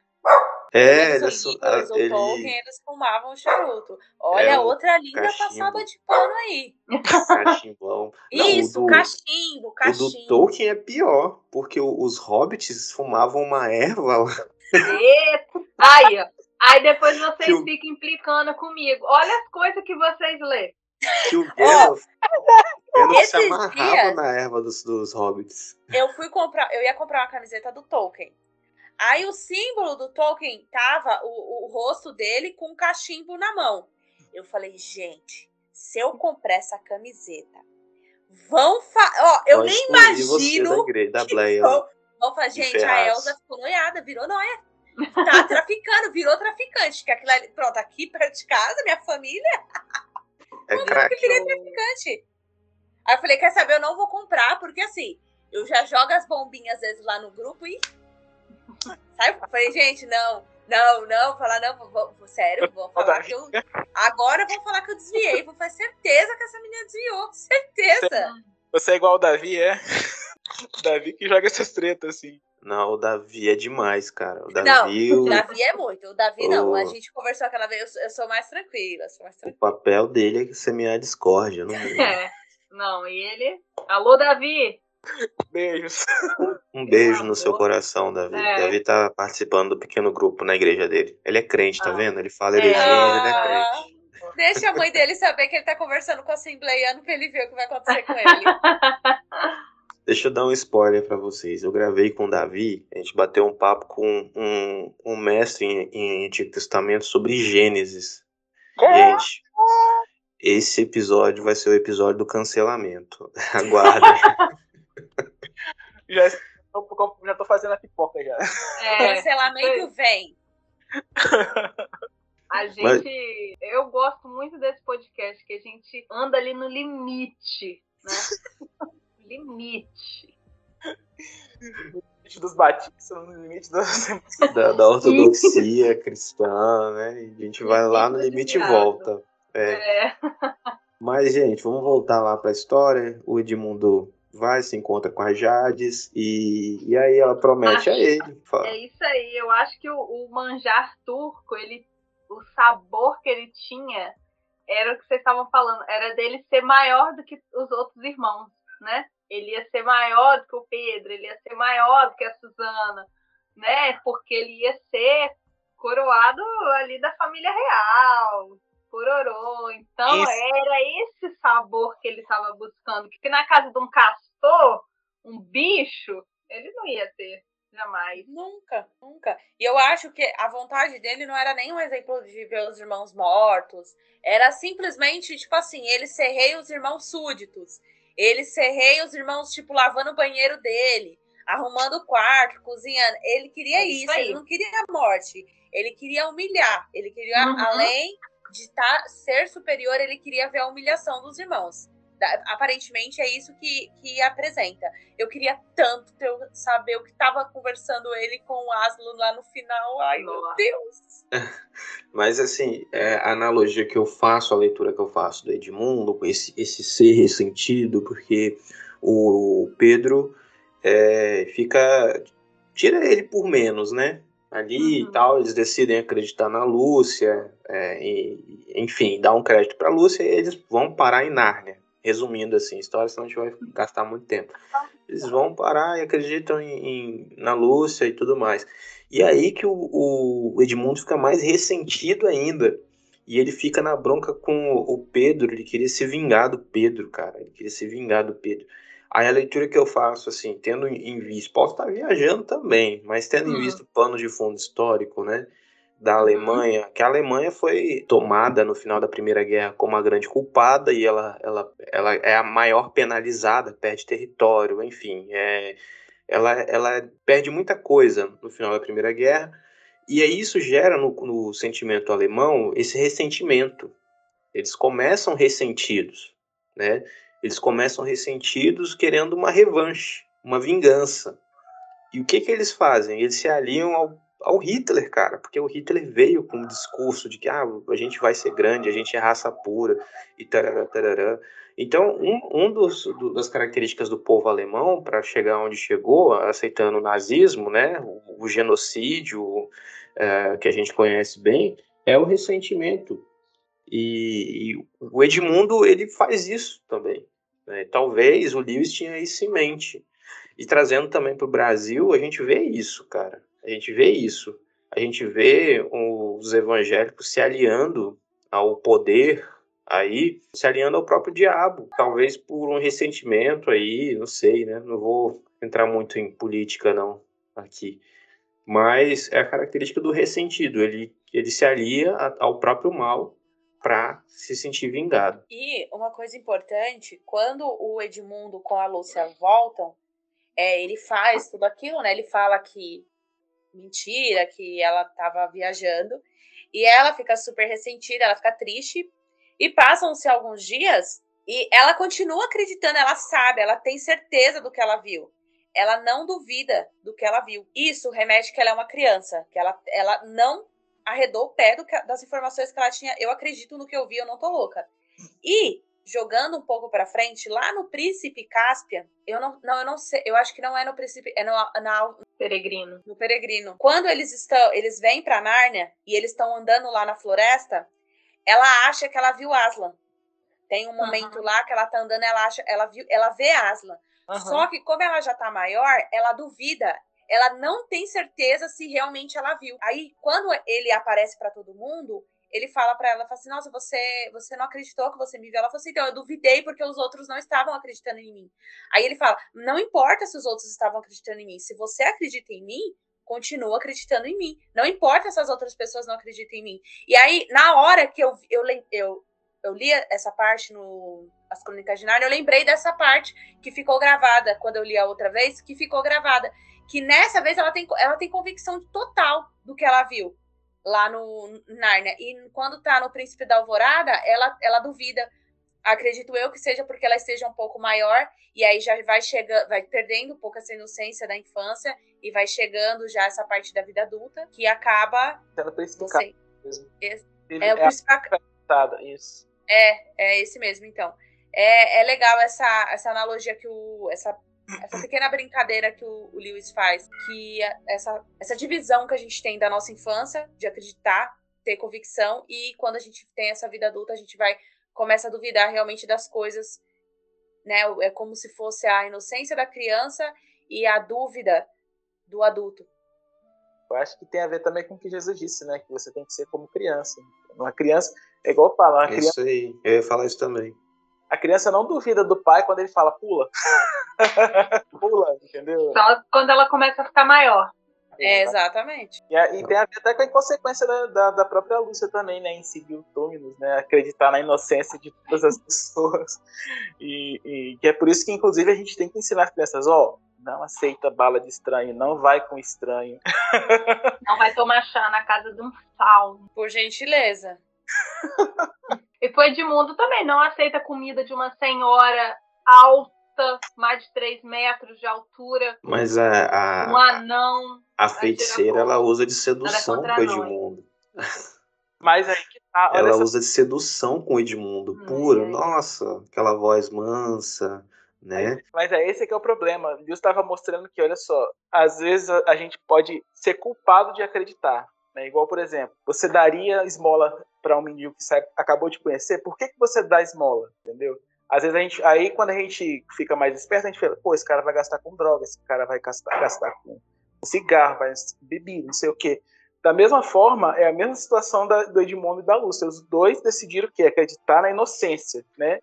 É, Eles, eles, os ah, ele, Tolkien, eles fumavam charuto. Olha, É, outra linda cachimbo. passada de pano aí. cachimbão. Não, o Isso, do- cachimbo, O do cachimbo. Tolkien é pior, porque os hobbits fumavam uma erva lá. Eita. Aí, ó. Aí depois vocês o- ficam implicando comigo. Olha as coisas que vocês lêem. Que o Gandalf, Gandalf se esses amarrava dias- na erva dos, dos hobbits. Eu fui comprar, eu ia comprar uma camiseta do Tolkien. Aí o símbolo do Tolkien tava o, o rosto dele com um cachimbo na mão. Eu falei, gente, se eu comprar essa camiseta, vão fa... Ó, eu nem imagino da, da Bleia. vão, vão falar, gente, a. Elsa ficou noiada, virou noia. Tá traficando, virou traficante. Que aquilo ali, pronto, aqui perto de casa, minha família É que virei traficante. Aí eu falei, quer saber, eu não vou comprar, porque assim, eu já jogo as bombinhas às vezes lá no grupo e. Sai, eu falei, gente, não, não, não, falar, não, vou, vou- sério, vou falar que eu. Agora vão falar que eu desviei. Vou fazer certeza que essa menina desviou. Certeza. Você é igual o Davi, é? O Davi que joga essas tretas, assim. Não, o Davi é demais, cara. O Não, Davi, o o, Davi é muito. O Davi não. A O- gente conversou aquela vez, eu sou, eu sou mais tranquila. Sou mais o tranquila. papel dele é semear discórdia mundo. É. Não, e ele. Alô, Davi! Beijos. Um beijo no seu coração, Davi. É. Davi tá participando do pequeno grupo na igreja dele. Ele é crente, tá Ah. vendo? Ele fala É. heresia, ele é Ah, crente. deixa a mãe dele saber que ele tá conversando com o assembleiano pra ele ver o que vai acontecer com ele. Deixa eu dar um spoiler pra vocês. Eu gravei com o Davi, a gente bateu um papo com um, um mestre em, em Antigo Testamento sobre Gênesis. Gente, esse episódio vai ser o episódio do cancelamento. Aguardem. Já, tô- já tô fazendo a pipoca já. É, Cancelamento vem. a gente. Eu gosto muito desse podcast, que a gente anda ali no limite, né? limite. No limite dos batistas, no limite das. da, da ortodoxia cristã, né? E a gente vai lá no limite e volta. É. É. Mas, gente, vamos voltar lá pra história. O Edmundo vai, se encontra com a Jades e, e aí ela promete a ele. Fala, É isso aí. Eu acho que o, o manjar turco, ele, o sabor que ele tinha era o que vocês estavam falando, era dele ser maior do que os outros irmãos, né? Ele ia ser maior do que o Pedro, ele ia ser maior do que a Suzana, né? Porque ele ia ser coroado ali da família real, pororô. Então Isso. era esse sabor que ele estava buscando, que na casa de um castor, um bicho, ele não ia ter jamais. Nunca, nunca. E eu acho que a vontade dele não era nem um exemplo de ver os irmãos mortos. Era simplesmente, tipo assim, ele ser rei os irmãos súditos. Ele ser rei os irmãos, tipo, lavando o banheiro dele, arrumando o quarto, cozinhando. Ele queria É isso isso, ele não queria a morte. Ele queria humilhar. Ele queria, Uhum. além de tá, ser superior, ele queria ver a humilhação dos irmãos. Aparentemente é isso que, que apresenta. Eu queria tanto ter- saber o que estava conversando ele com o Aslan lá no final. Ai, meu Nossa. Deus! Mas assim, é, a analogia que eu faço, a leitura que eu faço do Edmundo, com esse, esse ser ressentido, porque o Pedro é, fica. tira ele por menos, né? Ali Uhum. e tal, eles decidem acreditar na Lúcia, é, e, enfim, dar um crédito pra Lúcia e eles vão parar em Nárnia. Resumindo assim, a história, senão a gente vai gastar muito tempo. Eles vão parar e acreditam em, em- na Lúcia e tudo mais. E aí que o, o Edmundo fica mais ressentido ainda. E ele fica na bronca com o Pedro. Ele queria se vingar do Pedro, cara. Ele queria se vingar do Pedro. Aí a leitura que eu faço, assim, tendo em vista, posso estar viajando também, mas tendo em Uhum. vista o pano de fundo histórico, né, da Uhum. Alemanha, que a Alemanha foi tomada no final da Primeira Guerra como a grande culpada e ela, ela, ela é a maior penalizada, perde território, enfim, é, ela, ela perde muita coisa no final da Primeira Guerra, e aí isso gera no, no sentimento alemão esse ressentimento. Eles começam ressentidos, né? Eles começam ressentidos querendo uma revanche, uma vingança. E o que que eles fazem? Eles se aliam ao, ao Hitler, cara, porque o Hitler veio com um discurso de que ah, a gente vai ser grande, a gente é raça pura e tarará, tarará. Então, um, um dos, do- das características do povo alemão para chegar onde chegou, aceitando o nazismo, né, o, o genocídio eh, que a gente conhece bem, é o ressentimento. E, e o Edmundo ele faz isso também. né? Talvez o Lewis tinha isso em mente. E trazendo também para o Brasil, a gente vê isso, cara. A gente vê isso. A gente vê os evangélicos se aliando ao poder aí, se aliando ao próprio diabo. Talvez por um ressentimento aí, não sei, né? Não vou entrar muito em política, não, aqui. Mas é a característica do ressentido. Ele, ele se alia ao próprio mal para se sentir vingado. E uma coisa importante, quando o Edmundo com a Lúcia voltam, é, ele faz tudo aquilo, né? Ele fala que mentira, que ela estava viajando, e ela fica super ressentida, ela fica triste, e passam-se alguns dias e ela continua acreditando, ela sabe, ela tem certeza do que ela viu. Ela não duvida do que ela viu. Isso remete que ela é uma criança, que ela, ela não arredou o pé do das informações que ela tinha. Eu acredito no que eu vi, eu não tô louca. E jogando um pouco para frente, lá no Príncipe Cáspia, eu não, não, eu não sei, eu acho que não é no Príncipe, é no, na, Peregrino. no Peregrino. Quando eles estão, eles vêm para Nárnia e eles estão andando lá na floresta, ela acha que ela viu Aslan. Tem um momento Aham. lá que ela tá andando, ela acha, ela viu, ela vê Aslan. Só que como ela já tá maior, ela duvida. Ela não tem certeza se realmente ela viu. Aí, quando ele aparece para todo mundo, ele fala para ela, fala assim, nossa, você, você não acreditou que você me viu? Ela falou assim, então, eu duvidei porque os outros não estavam acreditando em mim. Aí ele fala, não importa se os outros estavam acreditando em mim. Se você acredita em mim, continua acreditando em mim. Não importa se as outras pessoas não acreditam em mim. E aí, na hora que eu, eu, eu, eu li essa parte no As Crônicas de Nárnia, eu lembrei dessa parte que ficou gravada quando eu li a outra vez, que ficou gravada. Que nessa vez ela tem, ela tem convicção total do que ela viu lá no Nárnia. E quando tá no Príncipe da Alvorada, ela, ela duvida. Acredito eu que seja porque ela esteja um pouco maior e aí já vai chegando, vai perdendo um pouco essa inocência da infância e vai chegando já essa parte da vida adulta que acaba Sendo príncipe você. mesmo. Esse- Ele É o é isso. é, é esse mesmo, então. É, é legal essa, essa analogia que o. Essa, essa pequena brincadeira que o, o Lewis faz, que a- essa, essa divisão que a gente tem da nossa infância, de acreditar, ter convicção, e quando a gente tem essa vida adulta, a gente vai começa a duvidar realmente das coisas, né? É como se fosse a inocência da criança e a dúvida do adulto. Eu acho que tem a ver também com o que Jesus disse, né? Que você tem que ser como criança. Uma criança, é igual falo, uma É criança, isso aí. Eu ia falar isso também. A criança não duvida do pai quando ele fala pula. pula, entendeu? Só quando ela começa a ficar maior. É, exatamente. E, e tem a ver até com a inconsequência da, da, da própria Lúcia também, né? Em seguir o Túminos, né? Acreditar na inocência de todas as pessoas. E, e que é por isso que, inclusive, a gente tem que ensinar as crianças, ó, não aceita bala de estranho, não vai com estranho. Não vai tomar chá na casa de um salvo. Por gentileza. E foi Edmundo também, não aceita comida de uma senhora alta, mais de 3 metros de altura, Mas a, um a, anão. a feiticeira, ela usa de sedução com. Edmundo. Mas aí que tá, olha Ela essa usa de sedução com o Edmundo, Ai, pura. ai. Nossa, aquela voz mansa, né? Mas é esse que é o problema. Deus estava mostrando que, olha só, às vezes a, a gente pode ser culpado de acreditar. Né? Igual, por exemplo, você daria esmola para um menino que sai- acabou de conhecer, por que, que você dá esmola? Entendeu? Às vezes a gente. Aí quando a gente fica mais esperto, a gente fala, pô, esse cara vai gastar com droga, esse cara vai gastar, gastar com cigarro, vai beber, não sei o quê. Da mesma forma, é a mesma situação da, do Edmundo e da Lúcia. Os dois decidiram o quê? Acreditar na inocência, né?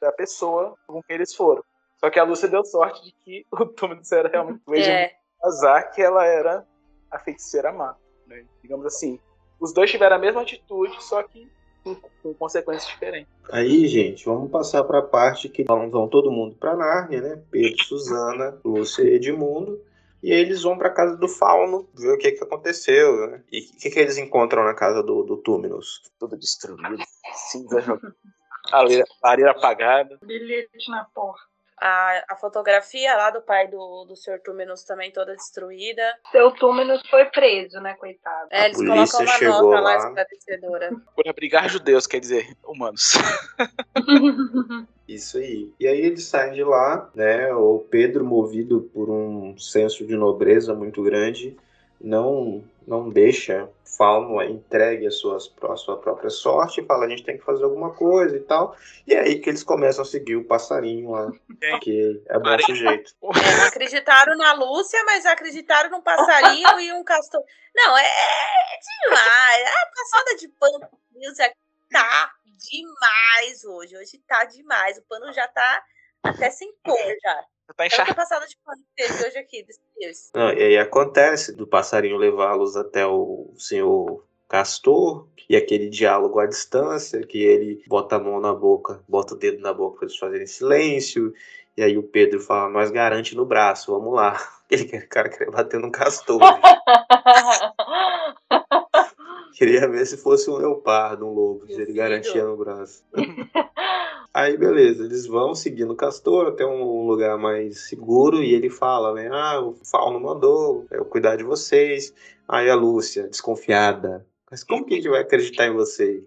Da pessoa com quem eles foram. Só que a Lúcia deu sorte de que o Túminos era realmente o Edmundo É, azar que ela era a feiticeira má. Né? Digamos assim, os dois tiveram a mesma atitude, só que com, com consequências diferentes. Aí, gente, vamos passar para a parte que vão, vão todo mundo para Nárnia, né? Pedro, Suzana, Lúcia e Edmundo. E aí eles vão para casa do Fauno, ver o que, que aconteceu, né? E o que, que eles encontram na casa do, do Túminos? Tudo destruído, cinza lareira, lareira apagada. Bilhete na porta. A, a fotografia lá do pai do, do Sr. Túmenos também toda destruída. Seu Túmenos foi preso, né, coitado? É, eles polícia colocam uma chegou nota lá lá. esclarecedora. Por abrigar judeus, quer dizer, humanos. Isso aí. E aí eles saem de lá, né? O Pedro, movido por um senso de nobreza muito grande, não não deixa Fauno entregue a, suas, a sua própria sorte e fala: a gente tem que fazer alguma coisa e tal. E é aí que eles começam a seguir o passarinho lá, que é bom sujeito. É, não acreditaram na Lúcia, mas acreditaram num passarinho e um castor. Não, é, é demais. A passada de pano com Nilza tá demais hoje. Hoje tá demais. O pano já tá até sem cor já. Tá Tanta encharcado. passada de pano hoje aqui, desse Deus. Não, e aí acontece do passarinho levá-los até o senhor Castor e aquele diálogo à distância, que ele bota a mão na boca, bota o dedo na boca para eles fazerem silêncio. E aí o Pedro fala, nós garante no braço, vamos lá. Aquele cara queria bater no castor. Queria ver se fosse um leopardo, um lobo, se ele garantia no braço. Aí, beleza, eles vão seguindo o castor até um lugar mais seguro e ele fala, né? Ah, o Fauno mandou eu cuidar de vocês. Aí a Lúcia, desconfiada. Mas como que a gente vai acreditar em você?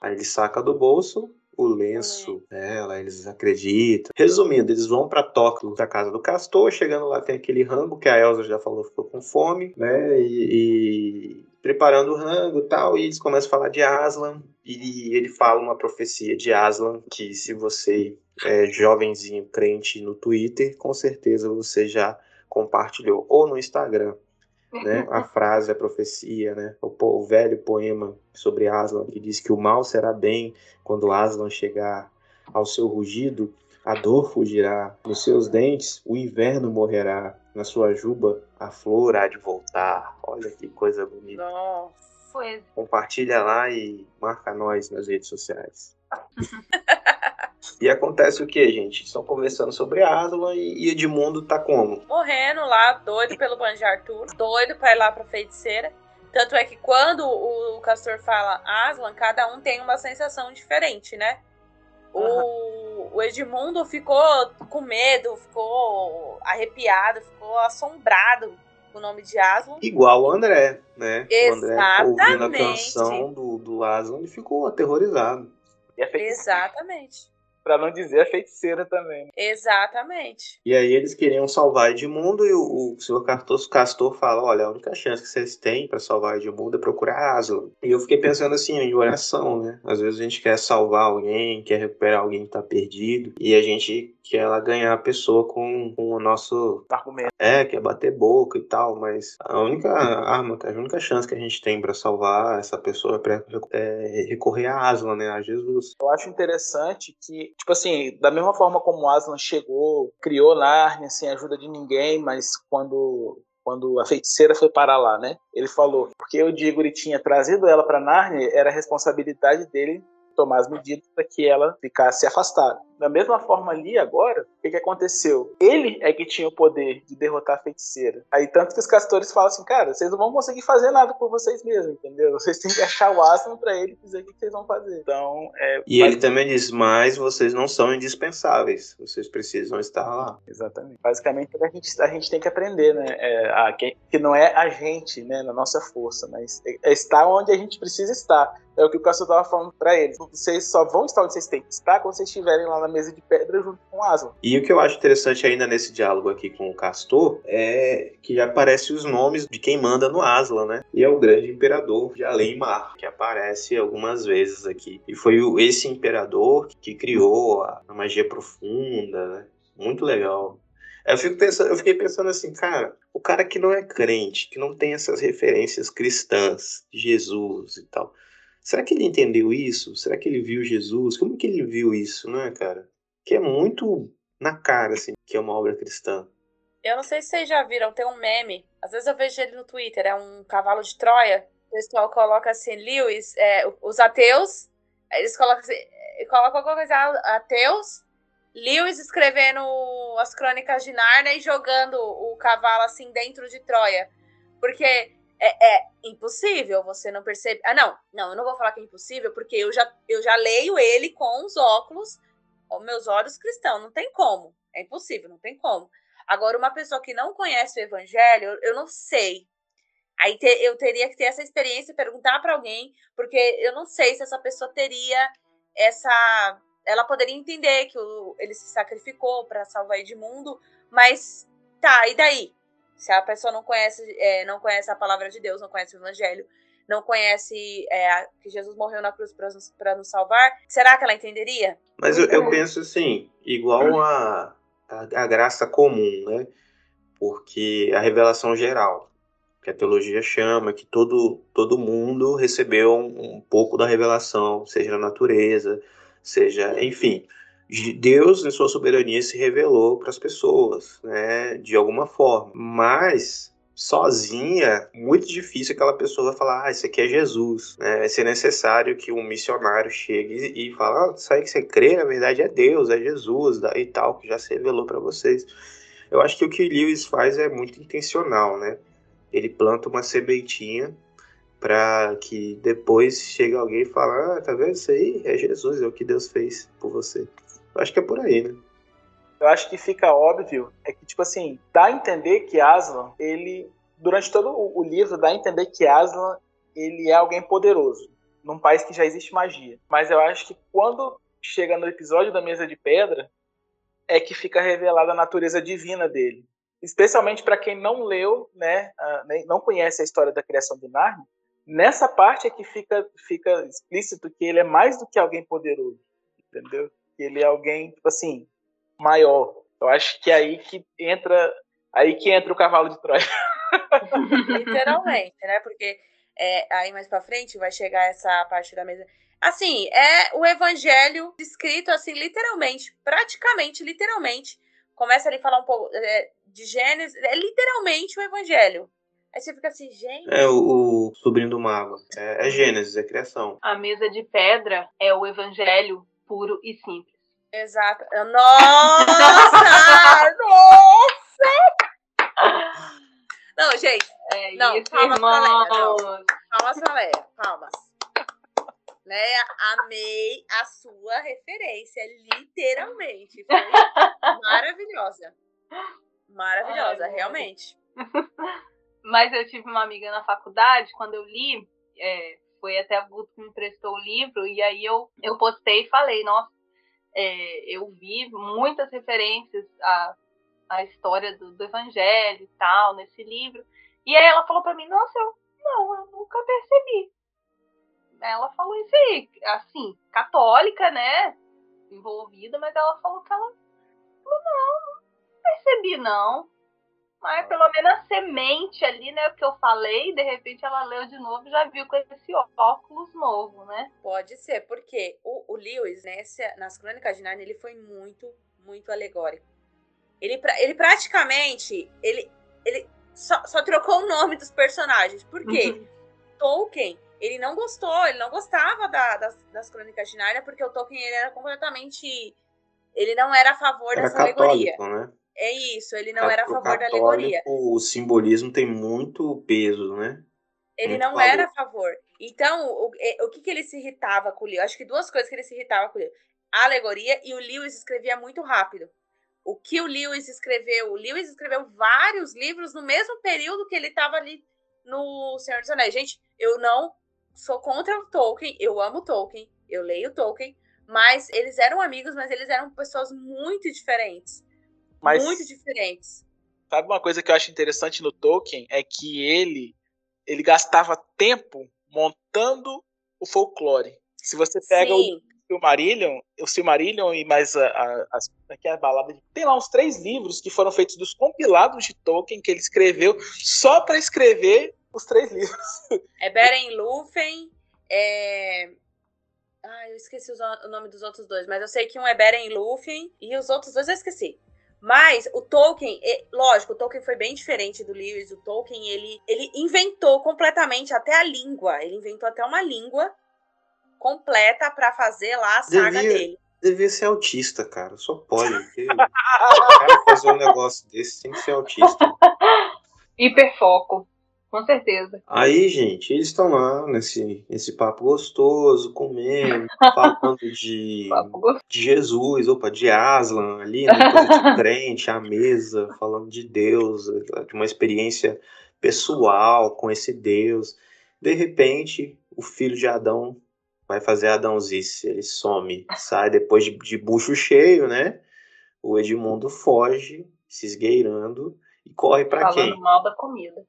Aí ele saca do bolso o lenço dela, eles acreditam. Resumindo, eles vão pra Tóquio, da casa do Castor. Chegando lá tem aquele rango que a Elsa já falou, ficou com fome, né? E, e preparando o rango e tal. E eles começam a falar de Aslan. E ele fala uma profecia de Aslan que se você é jovenzinho crente no Twitter, com certeza você já compartilhou ou no Instagram, né? A frase, a profecia, né? O, o velho poema sobre Aslan que diz que o mal será bem quando Aslan chegar ao seu rugido, a dor fugirá, nos seus dentes o inverno morrerá, na sua juba a flor há de voltar. Olha que coisa bonita. Nossa. Compartilha lá e marca nós nas redes sociais. e acontece o que, gente? Estão conversando sobre Aslan e e Edmundo tá como? morrendo lá, doido pelo Banjo Arthur, doido pra ir lá pra feiticeira. Tanto é que quando o Castor fala Aslan, cada um tem uma sensação diferente, né? O, o Edmundo ficou com medo, ficou arrepiado, ficou assombrado com o nome de Aslan. Igual o André, né? O André ouvindo a Exatamente. canção do, do Aslan e ficou aterrorizado. E feiticeira, Exatamente. Pra não dizer a feiticeira também. né? Exatamente. E aí eles queriam salvar Edmundo e o, o senhor Castor, Castor fala, olha, a única chance que vocês têm para salvar Edmundo é procurar Aslan. E eu fiquei pensando assim, em oração, né? Às vezes a gente quer salvar alguém, quer recuperar alguém que tá perdido, e a gente quer lá ganhar a pessoa com, com o nosso... Argumento. É, quer bater boca e tal, mas a única arma, a única chance que a gente tem para salvar essa pessoa é, pra- é recorrer a Aslan, né? A Jesus. Eu acho interessante que, tipo assim, da mesma forma como Aslan chegou, criou Narnia sem ajuda de ninguém, mas quando quando a feiticeira foi parar lá, né? Ele falou, porque o Diggory tinha trazido ela para Narnia, era responsabilidade dele tomar as medidas para que ela ficasse afastada. Da mesma forma ali agora, o que, que aconteceu? Ele é que tinha o poder de derrotar a feiticeira. Aí tanto que os castores falam assim, cara, vocês não vão conseguir fazer nada por vocês mesmos, entendeu? Vocês têm que achar o Aslan para ele dizer o que vocês vão fazer. Então, é, E ele também diz, mas vocês não são indispensáveis, vocês precisam estar lá. Exatamente. Basicamente, a gente, a gente tem que aprender, né? É, a- que, que não é a gente, né? Na nossa força, mas é, é estar onde a gente precisa estar. É o que o Cássio estava falando para eles. Vocês só vão estar onde vocês têm que estar quando vocês estiverem lá na mesa de pedra junto com Aslan. E o que eu acho interessante ainda nesse diálogo aqui com o Castor é que aparece os nomes de quem manda no Aslan, né? E é o grande imperador de Além-Mar, que aparece algumas vezes aqui. E foi esse imperador que criou a, magia profunda, né? Muito legal. Eu, fico pensando, eu fiquei pensando assim, cara, o cara que não é crente, que não tem essas referências cristãs Jesus e tal, será que ele entendeu isso? Será que ele viu Jesus? Como que ele viu isso, né, cara? Que é muito na cara, assim, que é uma obra cristã. Eu não sei se vocês já viram, tem um meme. Às vezes eu vejo ele no Twitter, é um cavalo de Troia. O pessoal coloca assim, Lewis, é, os ateus, eles colocam assim, colocam alguma coisa, ateus, Lewis escrevendo as crônicas de Narnia e jogando o cavalo assim dentro de Troia. Porque é, é, impossível você não perceber. Ah, não, não, eu não vou falar que é impossível, porque eu já, eu já leio ele com os óculos, meus olhos cristãos. Não tem como. É impossível, não tem como. Agora, uma pessoa que não conhece o evangelho, eu, eu não sei. Aí te, eu teria que ter essa experiência perguntar para alguém, porque eu não sei se essa pessoa teria essa. Ela poderia entender que o, ele se sacrificou para salvar Edmundo, mas tá, e daí? Se a pessoa não conhece, é, não conhece a palavra de Deus, não conhece o evangelho, não conhece é, que Jesus morreu na cruz para nos salvar, será que ela entenderia? Mas eu, eu penso assim, igual a, a, a, graça comum, né? Porque a revelação geral, que a teologia chama, que todo, todo mundo recebeu um, um pouco da revelação, seja na natureza, seja, enfim. Deus, em sua soberania, se revelou para as pessoas, né, de alguma forma. Mas sozinha, muito difícil aquela pessoa falar, ah, isso aqui é Jesus. Né? Vai ser necessário que um missionário chegue e fale, ah, isso aí que você crê, na verdade é Deus, é Jesus e tal, que já se revelou para vocês. Eu acho que o que Lewis faz é muito intencional, né? Ele planta uma sementinha para que depois chegue alguém e fale, ah, tá vendo isso aí? É Jesus, é o que Deus fez por você. Eu acho que é por aí, né? Eu acho que fica óbvio é que, tipo assim, dá a entender que Aslan, ele, durante todo o livro, dá a entender que Aslan, ele é alguém poderoso, num país que já existe magia. Mas eu acho que quando chega no episódio da Mesa de Pedra, é que fica revelada a natureza divina dele. Especialmente para quem não leu, né, não conhece a história da criação de Narnia, nessa parte é que fica, fica explícito que ele é mais do que alguém poderoso, entendeu? Ele é alguém, tipo assim, maior. Eu acho que é aí que entra, aí que entra o cavalo de Troia. Literalmente, né? Porque é, aí mais para frente vai chegar essa parte da mesa. Assim, é o evangelho escrito assim, literalmente, praticamente, literalmente. Começa ali a falar um pouco é, de Gênesis, é literalmente o evangelho. Aí você fica assim, gente. É o, o sobrinho do mago. É, é Gênesis, é criação. A mesa de pedra é o evangelho puro e simples. Exato. Nossa! nossa! Não, gente. É não, isso, palmas pra Leia. Palmas pra Leia. Palmas. Leia, amei a sua referência, literalmente. Foi maravilhosa. Maravilhosa, Ai, realmente. Mas eu tive uma amiga na faculdade, quando eu li, é, foi até a Guto que me emprestou o livro, e aí eu, eu postei e falei, nossa, é, eu vi muitas referências à, à história do, do, Evangelho e tal, nesse livro. E aí ela falou para mim, nossa, eu, não, eu nunca percebi. Ela falou isso aí, assim, católica, né, envolvida, mas ela falou que ela falou, não, não percebi não. Mas pelo menos a semente ali, né? O que eu falei, de repente ela leu de novo e já viu com esse óculos novo, né? Pode ser, porque o, o Lewis, nessa, nas Crônicas de Narnia, ele foi muito, muito alegórico. Ele, ele praticamente, ele, ele só, só trocou o nome dos personagens. Por quê? Uhum. Tolkien, ele não gostou, ele não gostava da, das, das Crônicas de Narnia, porque o Tolkien ele era completamente... Ele não era a favor era dessa católico, alegoria. Né? É isso, ele não era a favor da alegoria. O simbolismo tem muito peso, né? Ele muito não valor. era a favor. Então, o, o que, que ele se irritava com o Lewis? Acho que duas coisas que ele se irritava com o Lewis. A alegoria e o Lewis escrevia muito rápido. O que o Lewis escreveu? O Lewis escreveu vários livros no mesmo período que ele estava ali no Senhor dos Anéis. Gente, eu não sou contra o Tolkien, eu amo Tolkien, eu leio Tolkien, mas eles eram amigos, mas eles eram pessoas muito diferentes. Mas, muito diferentes. Sabe uma coisa que eu acho interessante no Tolkien é que ele ele gastava tempo montando o folclore. Se você pega Sim. o Silmarillion, o Silmarillion e mais a, a, a, aqui é a balada tem lá uns três livros que foram feitos dos compilados de Tolkien que ele escreveu só para escrever os três livros. É Beren Lúthien, é Ah, eu esqueci o nome dos outros dois, mas eu sei que um é Beren e Luffy e os outros dois eu esqueci. Mas o Tolkien, é- lógico, o Tolkien foi bem diferente do Lewis. O Tolkien, ele, ele inventou completamente até a língua. Ele inventou até uma língua completa pra fazer lá a saga Devia- dele. Devia ser autista, cara. Só pode. porque O cara fazer um negócio desse tem que ser autista. Hiperfoco. Com certeza. Aí, gente, eles estão lá nesse, nesse papo gostoso, comendo, falando de, de Jesus, opa, de Aslan ali, né, coisa de crente, à mesa, falando de Deus, de uma experiência pessoal com esse Deus. De repente, o filho de Adão vai fazer Adãozice, ele some, sai depois de, de bucho cheio, né? O Edmundo foge, se esgueirando, e corre pra Falando quem? mal da comida.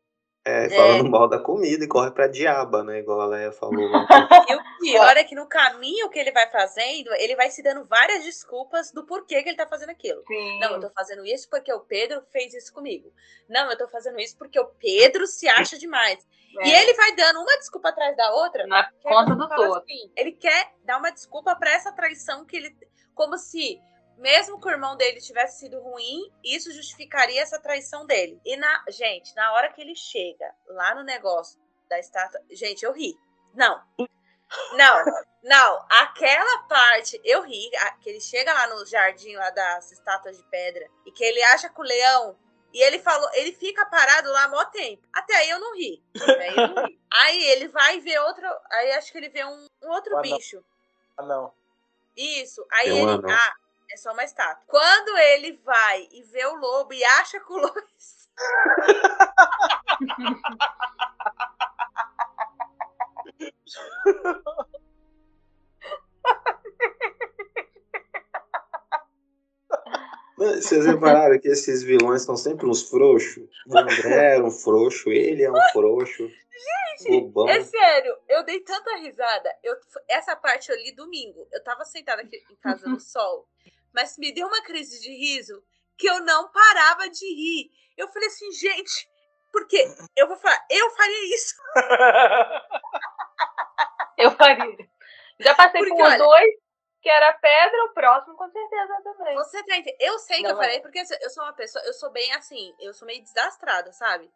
É, falando mal da comida e corre pra diaba, né? Igual a Leia falou. lá. E o pior é que no caminho que ele vai fazendo, ele vai se dando várias desculpas do porquê que ele tá fazendo aquilo. Sim. Não, eu tô fazendo isso porque o Pedro fez isso comigo. Não, eu tô fazendo isso porque o Pedro se acha demais. E É, ele vai dando uma desculpa atrás da outra. Na é conta do todo. assim, ele quer dar uma desculpa pra essa traição que ele. Como se, mesmo que o irmão dele tivesse sido ruim, isso justificaria essa traição dele. E na. Gente, na hora que ele chega lá no negócio da estátua. Gente, eu ri. Não. Não, não. Aquela parte, eu ri. Que ele chega lá no jardim lá das estátuas de pedra e que ele acha que o leão. E ele falou, ele fica parado lá mó tempo. Até aí eu não ri. Até aí, eu não ri. Aí ele vai ver outro. Aí acho que ele vê um, um outro anão. bicho. Ah, não. Isso. Aí É um ele. Ah, é só uma estátua. Quando ele vai e vê o lobo e acha que o lobo. Vocês repararam que esses vilões são sempre uns frouxos? O André era um frouxo, ele é um frouxo. Bobão. É sério, eu dei tanta risada. Eu, essa parte eu li domingo. Eu tava sentada aqui em casa no sol, mas me deu uma crise de riso que eu não parava de rir. Eu falei assim, gente, porque eu vou falar, eu faria isso. Eu faria. Já passei Porque, por olha- dois, que era pedra, o próximo com certeza também. Você tá entendendo? Eu sei que Não eu é. falei, porque assim, eu sou uma pessoa, eu sou bem assim, eu sou meio desastrada, sabe?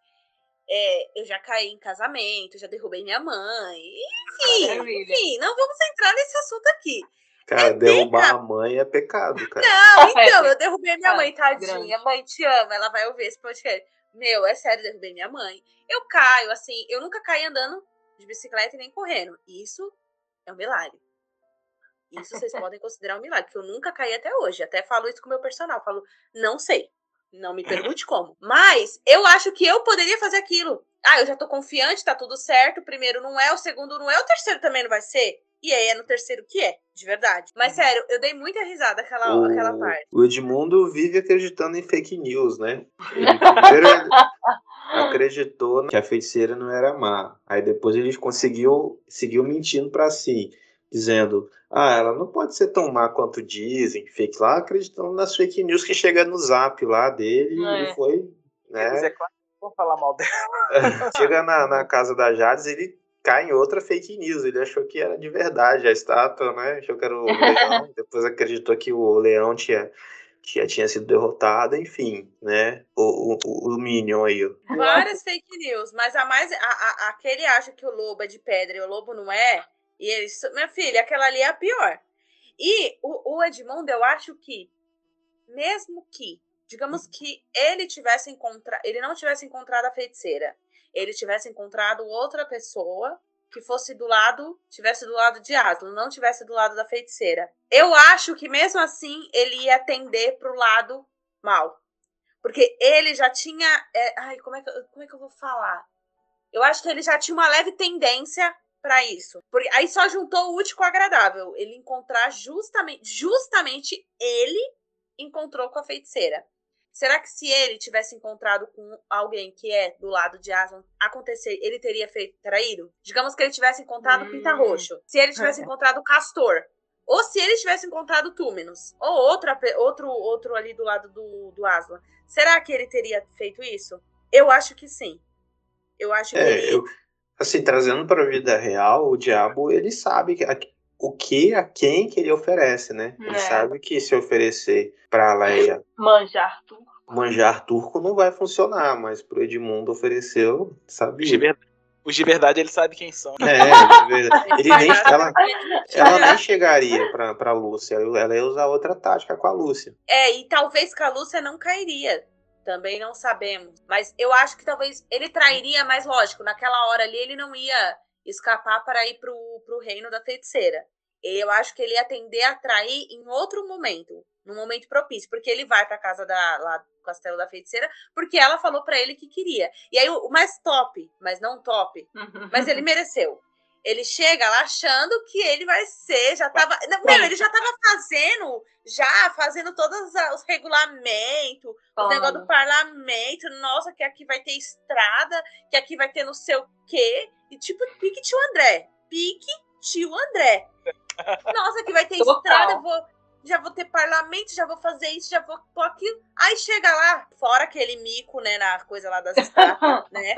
É, eu já caí em casamento, já derrubei minha mãe. Enfim, Maravilha. enfim, não vamos entrar nesse assunto aqui. Cara, É derrubar bem a mãe é pecado, cara. Não, então, É, eu derrubei minha mãe, tadinha. Mãe, te amo. Ela vai ouvir esse podcast. Meu, é sério, derrubei minha mãe. Eu caio, assim, eu nunca caí andando de bicicleta e nem correndo. Isso é um milagre. Isso vocês podem considerar um milagre, que eu nunca caí até hoje. Até falo isso com o meu personal. Falo, não sei. Não me pergunte como. Mas eu acho que eu poderia fazer aquilo. Ah, eu já tô confiante, tá tudo certo. O primeiro não é, o segundo não é, o terceiro também não vai ser. E aí é no terceiro que é, de verdade. Mas sério, eu dei muita risada aquela, aquela parte. O, o Edmundo vive acreditando em fake news, né? Ele, primeiro ele acreditou que a feiticeira não era má. Aí depois ele conseguiu, seguiu mentindo pra si, dizendo: Ah, ela não pode ser tão má quanto dizem. Fake lá, acreditando nas fake news que chega no zap lá dele É. e foi. Mas Né? é claro que vou falar mal dela. Chega na, na casa da Jades, ele cai em outra fake news. Ele achou que era de verdade a estátua, né? Achou que era o leão. Depois acreditou que o leão tinha, tinha, tinha sido derrotado. Enfim, né? O, o, o Minion aí. Várias fake news, mas a mais. A, a, aquele acha que o lobo é de pedra e o lobo não é. E eles. Minha filha, aquela ali é a pior. E o, o Edmundo, eu acho que, mesmo que, digamos que ele tivesse encontrado. Ele não tivesse encontrado a feiticeira. Ele tivesse encontrado outra pessoa que fosse do lado. Tivesse do lado de Aslan, não tivesse do lado da feiticeira. Eu acho que mesmo assim ele ia tender pro lado mal. Porque ele já tinha. é, ai, como é, que, como é que eu vou falar? Eu acho que ele já tinha uma leve tendência pra isso. Porque aí só juntou o útil com o agradável. Ele encontrar justamente. Justamente ele encontrou com a feiticeira. Será que se ele tivesse encontrado com alguém que é do lado de Aslan, acontecer, ele teria feito traído? Digamos que ele tivesse encontrado o Pinta Hum. Roxo. Se ele tivesse encontrado o Castor. Ou se ele tivesse encontrado o Túminos. Ou outra, outro, outro ali do lado do, do Aslan. Será que ele teria feito isso? Eu acho que sim. Eu acho que É, ele. eu, assim, trazendo para a vida real, o diabo, ele sabe que, o que, a quem que ele oferece, né? Ele É. sabe que se oferecer pra Leia Manjar tudo. manjar turco não vai funcionar, mas pro Edmundo ofereceu, Os de, sabia? ver- os de verdade, ele sabe quem são. É, de verdade. ele nem, ela, ela nem chegaria pra, pra Lúcia, ela ia usar outra tática com a Lúcia. É, e talvez com a Lúcia não cairia. Também não sabemos. Mas eu acho que talvez ele trairia, mas lógico, naquela hora ali ele não ia escapar para ir pro, pro reino da feiticeira. Eu acho que ele ia tender a trair em outro momento, num momento propício, porque ele vai pra casa da lá do castelo da feiticeira, porque ela falou pra ele que queria. E aí o o mais top, mas não top, mas ele mereceu. Ele chega lá achando que ele vai ser, já tava. Não, meu, ele já tava fazendo, já fazendo todos os regulamentos, o negócio do parlamento. Nossa, que aqui vai ter estrada, que aqui vai ter não sei o quê. E tipo, pique tio André. Pique tio André. Nossa, que vai ter Total. estrada, eu vou. Já vou ter parlamento, já vou fazer isso, já vou pôr aquilo. Aí chega lá, fora aquele mico, né, na coisa lá das estátuas, né?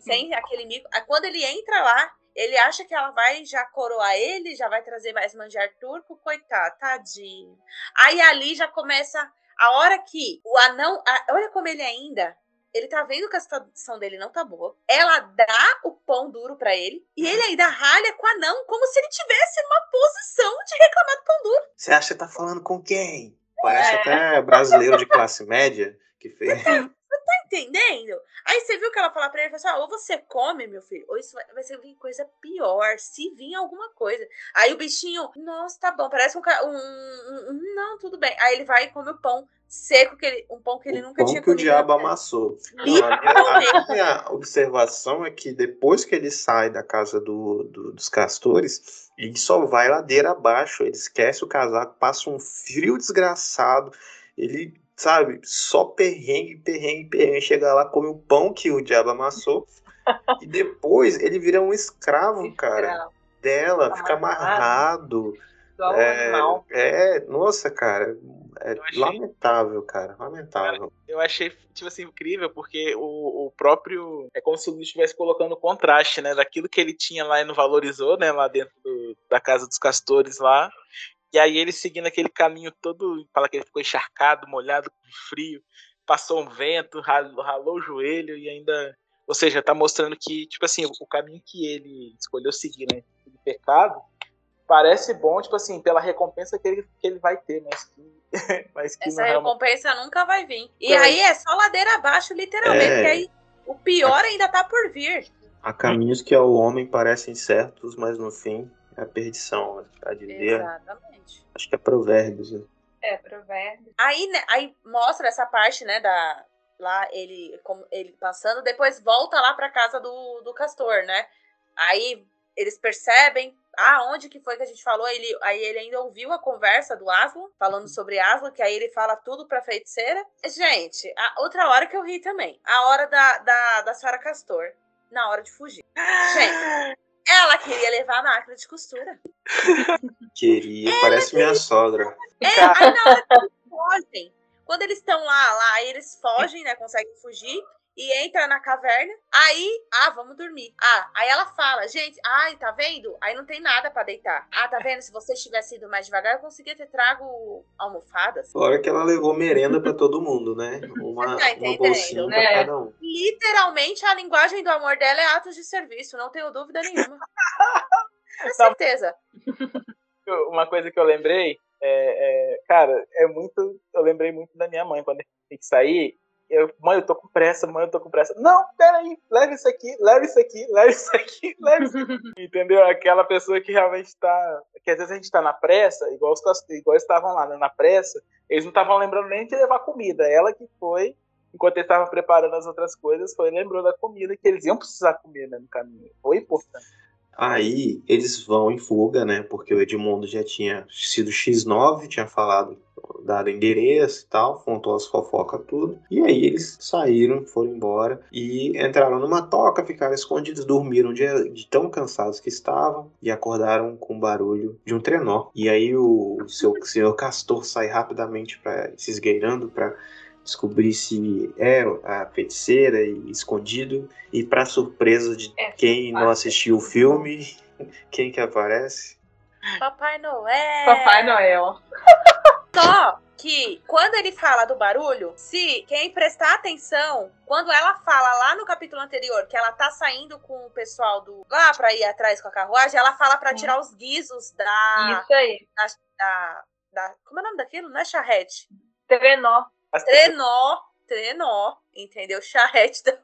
sem aquele mico. Aí quando ele entra lá, ele acha que ela vai já coroar ele, já vai trazer mais manjar turco, coitado, tadinho. Aí ali já começa a hora que o anão, a- olha como ele ainda, ele tá vendo que a situação dele não tá boa. Ela dá o pão duro pra ele e ele ainda ralha com o anão como se ele tivesse numa posição de reclamar do pão duro. Você acha que tá falando com quem? Parece É. até brasileiro de classe média que fez. Tá entendendo? Aí você viu que ela fala pra ele, falou assim, ah, ou você come, meu filho, ou isso vai, vai ser coisa pior, se vir alguma coisa. Aí o bichinho, nossa, tá bom, parece um, um, um- Não, tudo bem. Aí ele vai e come o pão seco, que ele, um pão que ele o nunca pão tinha que o comido. diabo na vida. amassou. Não, a, minha, a minha observação é que depois que ele sai da casa do- do- dos castores, ele só vai ladeira abaixo. Ele esquece o casaco, passa um frio desgraçado. Ele, sabe, só perrengue, perrengue, perrengue. Chega lá, come o pão que o diabo amassou. e depois ele vira um escravo, cara, dela, fica amarrado. É, é, nossa, cara, é achei- lamentável, cara, lamentável. Eu achei, tipo assim, incrível, porque o, o próprio. É como se o Luiz estivesse colocando o contraste, né? Daquilo que ele tinha lá e não valorizou, né? Lá dentro do- da casa dos castores lá. E aí ele seguindo aquele caminho todo. Fala que ele ficou encharcado, molhado, com frio. Passou um vento, ralou, ralou o joelho e ainda. Ou seja, tá mostrando que, tipo assim, o caminho que ele escolheu seguir, né? De pecado. Parece bom, tipo assim, pela recompensa que ele, que ele vai ter, mas que, mas que Essa não é recompensa nunca vai vir. E É. aí é só ladeira abaixo, literalmente, É. porque aí o pior ainda tá por vir. Há caminhos que ao homem parecem certos, mas no fim a perdição. A dizer, Exatamente. acho que é provérbios. né? É, provérbio. Aí, né, aí mostra essa parte, né, da lá ele como ele passando, depois volta lá pra casa do, do castor, né? Aí eles percebem, ah, onde que foi que a gente falou? Ele, aí ele ainda ouviu a conversa do Aslan, falando sobre Aslan, que aí ele fala tudo pra feiticeira. Gente, a outra hora que eu ri também, a hora da, da, da senhora Castor, na hora de fugir. Gente, ela queria levar a máquina de costura. Queria, parece minha sogra. É, aí na hora que eles fogem, quando eles estão lá, lá, eles fogem, né? Conseguem fugir e entra na caverna. Aí, ah, vamos dormir. Ah, aí ela fala, gente, ai, tá vendo? Aí não tem nada pra deitar. Ah, tá vendo? Se vocês tivessem ido mais devagar, eu conseguia ter trago almofadas. Fora que ela levou merenda pra todo mundo, né? Uma, Tá uma bolsinha pra né? cada um. Literalmente, a linguagem do amor dela é atos de serviço, não tenho dúvida nenhuma. Com certeza. uma coisa que eu lembrei é, é, cara, é muito. Eu lembrei muito da minha mãe quando tem que sair. Eu, mãe, eu tô com pressa, mãe, eu tô com pressa. Não, peraí, leve isso aqui, leve isso aqui, leve isso aqui, leve isso aqui. Entendeu? Aquela pessoa que realmente tá. Que às vezes a gente tá na pressa, igual, os, igual estavam lá, né, na pressa, eles não estavam lembrando nem de levar comida. Ela que foi, enquanto eles estavam preparando as outras coisas, foi lembrou da comida que eles iam precisar comer né, no caminho. Foi importante. Aí eles vão em fuga, né? Porque o Edmundo já tinha sido X9, tinha falado, dado endereço e tal, contou as fofocas tudo. E aí eles saíram, foram embora e entraram numa toca, ficaram escondidos, dormiram de, de tão cansados que estavam e acordaram com o barulho de um trenó. E aí o, seu senhor Castor sai rapidamente para se esgueirando para descobrir se era a feiticeira e escondido. E para surpresa de É, quem não assistiu o filme, quem que aparece? Papai Noel. Papai Noel. Só que quando ele fala do barulho, se quem prestar atenção, quando ela fala lá no capítulo anterior que ela tá saindo com o pessoal do lá pra ir atrás com a carruagem, ela fala pra Sim. tirar os guizos da, Isso aí. da, da, da- Como é o nome daquilo? Não é charrete? Trenó. Trenó. Trenó. Entendeu? Charrete da.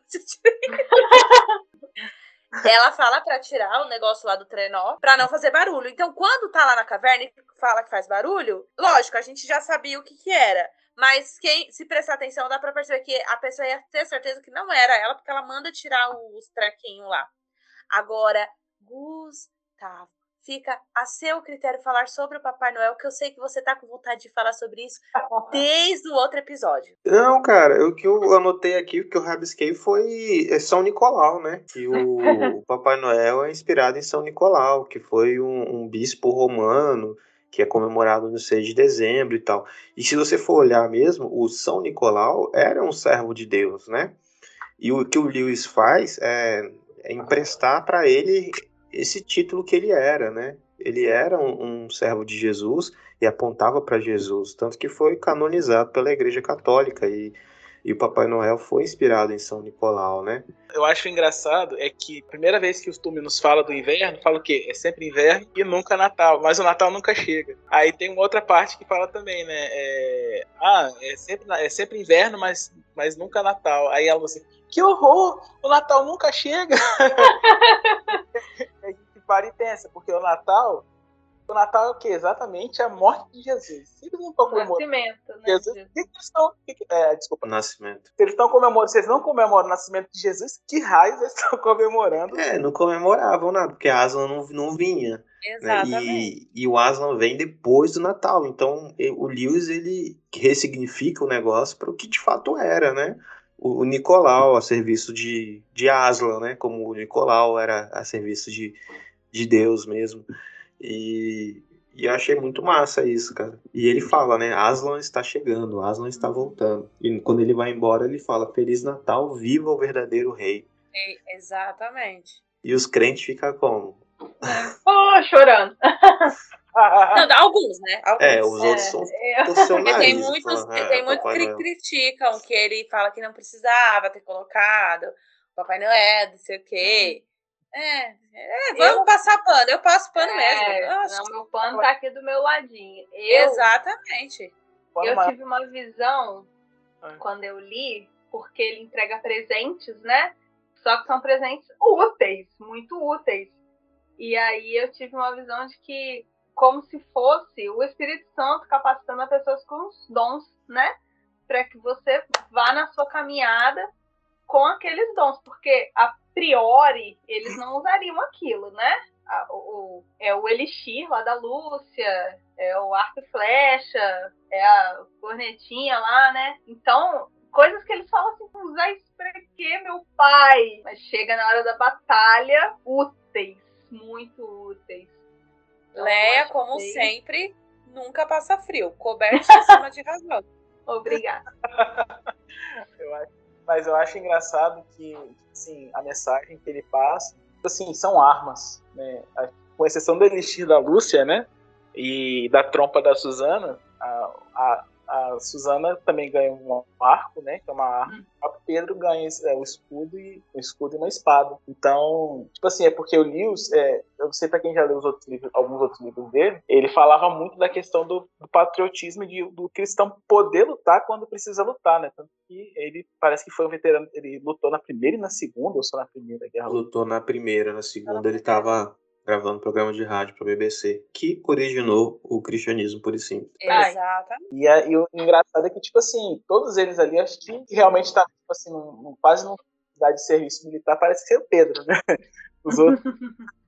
Ela fala pra tirar o negócio lá do trenó pra não fazer barulho. Então, quando tá lá na caverna e fala que faz barulho, lógico, a gente já sabia o que que era. Mas quem se prestar atenção, dá pra perceber que a pessoa ia ter certeza que não era ela, porque ela manda tirar os trequinhos lá. Agora, Gustavo, fica a seu critério falar sobre o Papai Noel, que eu sei que você tá com vontade de falar sobre isso desde o outro episódio. Não, cara, o que eu anotei aqui, o que eu rabisquei foi é São Nicolau, né? Que o, o Papai Noel é inspirado em São Nicolau, que foi um, um bispo romano que é comemorado no 6 de dezembro e tal. E se você for olhar mesmo, o São Nicolau era um servo de Deus, né? E o que o Lewis faz é, é emprestar para ele esse título que ele era, né? Ele era um, um servo de Jesus e apontava para Jesus, tanto que foi canonizado pela Igreja Católica e, e o Papai Noel foi inspirado em São Nicolau, né? Eu acho engraçado é que a primeira vez que os túminos falam do inverno, fala o quê? É sempre inverno e nunca Natal, mas o Natal nunca chega. Aí tem uma outra parte que fala também, né? É, ah, é sempre, é sempre inverno, mas, mas nunca Natal. Aí ela assim, que horror! O Natal nunca chega! para e pensa, porque o Natal, o Natal é o quê? Exatamente a morte de Jesus. Se eles não estão comemorando Nascimento, né? Jesus, o que que eles estão. que que- é, desculpa. Nascimento. Se eles estão comemorando, se eles não comemoram o nascimento de Jesus, que raios eles estão comemorando? É, não comemoravam nada, porque a Aslan não, não vinha. né? Exatamente. E, e o Aslan vem depois do Natal. Então o Lewis ele ressignifica o negócio para o que de fato era, né? O, o Nicolau a serviço de, de Aslan, né? Como o Nicolau era a serviço de, de Deus mesmo. E, e eu achei muito massa isso, cara. E ele fala, né? Aslan está chegando, Aslan está voltando. E quando ele vai embora, ele fala: Feliz Natal, viva o verdadeiro rei. É, Exatamente. E os crentes ficam como? Oh, chorando. Não, alguns, né? Alguns. É, os outros são É, o seu Porque tem muitos, falando, é, tem muitos que Noel. criticam que ele fala que não precisava ter colocado Papai Noel, não sei o quê. É, é vamos Eu- passar pano. Eu passo pano é, mesmo. Acho não, meu pano tá aqui do meu ladinho. Eu, Exatamente. Eu tive uma visão Ah. quando eu li, porque ele entrega presentes, né? Só que são presentes úteis, muito úteis. E aí eu tive uma visão de que, como se fosse o Espírito Santo capacitando as pessoas com os dons, né? Para que você vá na sua caminhada com aqueles dons, porque a priori eles não usariam aquilo, né? A- o, o- é o elixir lá da Lúcia, é o arco e flecha, é a cornetinha lá, né? Então, coisas que eles falam assim, usar isso pra quê, meu pai? Mas chega na hora da batalha, úteis, muito úteis. Então, Leia, como achei- sempre, nunca passa frio. Coberto em cima de razão. Obrigada. Eu acho- mas eu acho engraçado que, assim, a mensagem que ele passa, assim, são armas, né? Com exceção do elixir da Lúcia, né? E da trompa da Susana, a, a, a Susana também ganha um arco, né? Que é uma arma. A Pedro ganha é, o escudo e o escudo e uma espada. Então, tipo assim, é porque o Lewis, é, eu não sei pra quem já leu os outros livros, alguns outros livros dele, ele falava muito da questão do, do patriotismo e de, do cristão poder lutar quando precisa lutar, né? Tanto que ele parece que foi um veterano, ele lutou na primeira e na segunda, ou só na primeira guerra. Lutou na primeira, na segunda ele tava gravando programa de rádio pra BBC, que originou o cristianismo por e simples. Ai. Exatamente. E, a- e o engraçado é que, tipo assim, todos eles ali, acho que realmente tá, tipo assim, num, num- quase numa cidade de serviço militar, parece ser o Pedro, né? Os outros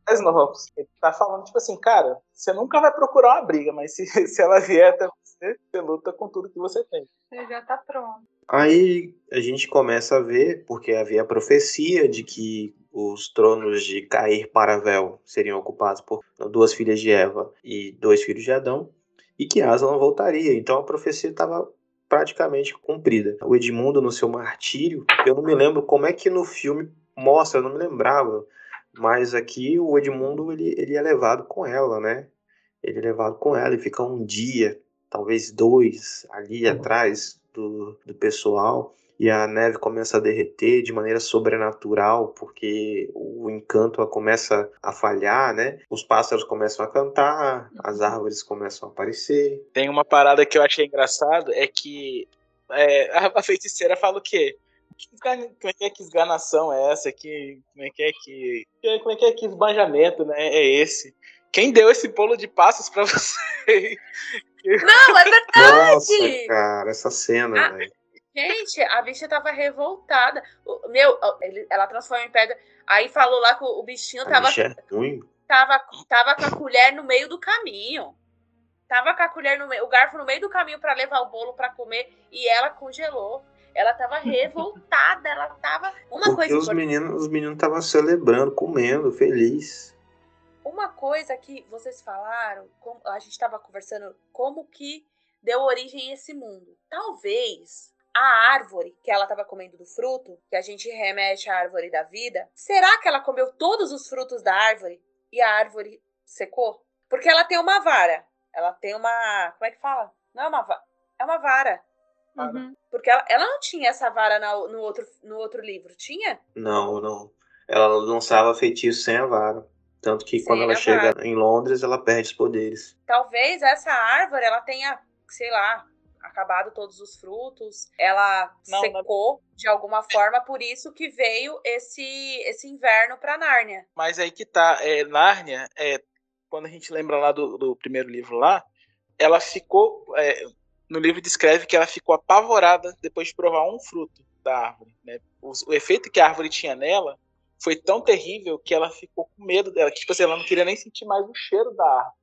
mais novos. Ele tá falando, tipo assim, cara, você nunca vai procurar uma briga, mas se, se ela vier até você, você luta com tudo que você tem. Você já tá pronto. Aí a gente começa a ver, porque havia a profecia de que os tronos de Cair Paravel seriam ocupados por duas filhas de Eva e dois filhos de Adão, e que Aslan voltaria. Então a profecia estava praticamente cumprida. O Edmundo, no seu martírio, eu não me lembro como é que no filme mostra, eu não me lembrava, mas aqui o Edmundo ele, ele é levado com ela, né? Ele é levado com ela e fica um dia, talvez dois, ali atrás do, do pessoal. E a neve começa a derreter de maneira sobrenatural, porque o encanto começa a falhar, né? Os pássaros começam a cantar, as árvores começam a aparecer. Tem uma parada que eu achei engraçado, é que é, a, feiticeira fala o quê? Como é que é que esganação é essa? Que, como é que é que. que- Como é que é que esbanjamento, né? É esse. Quem deu esse bolo de passos pra você? Não, é verdade! Nossa, cara, essa cena, Ah, velho. Gente, a bicha tava revoltada. O- Meu, ele- ela transforma em pedra. Aí falou lá que o o bichinho A tava, bicha é ruim. tava, tava com a colher no meio do caminho. Tava com a colher no meio, o garfo no meio do caminho pra levar o bolo pra comer e ela congelou. Ela tava revoltada, ela tava. Uma Porque coisa os importante. meninos os meninos estavam celebrando, comendo, feliz. Uma coisa que vocês falaram, a gente estava conversando, como que deu origem a esse mundo. Talvez a árvore que ela estava comendo do fruto, que a gente remete à árvore da vida, será que ela comeu todos os frutos da árvore e a árvore secou? Porque ela tem uma vara. Ela tem uma. Como é que fala? Não é uma vara. É uma vara. Uhum. Porque ela, ela não tinha essa vara na- no, outro, no outro livro. Tinha? Não, não. Ela lançava feitiço sem a vara. Tanto que Sem quando ela chega em Londres, ela perde os poderes. talvez essa árvore ela tenha, sei lá, acabado todos os frutos, ela Não, secou de alguma forma, por isso que veio esse esse inverno para Nárnia. Mas aí que tá, é, Nárnia, é, quando a gente lembra lá do, do primeiro livro lá, ela ficou. é, no livro descreve que ela ficou apavorada depois de provar um fruto da árvore. Né? O, o efeito que a árvore tinha nela foi tão terrível que ela ficou com medo dela, que tipo assim, ela não queria nem sentir mais o cheiro da árvore.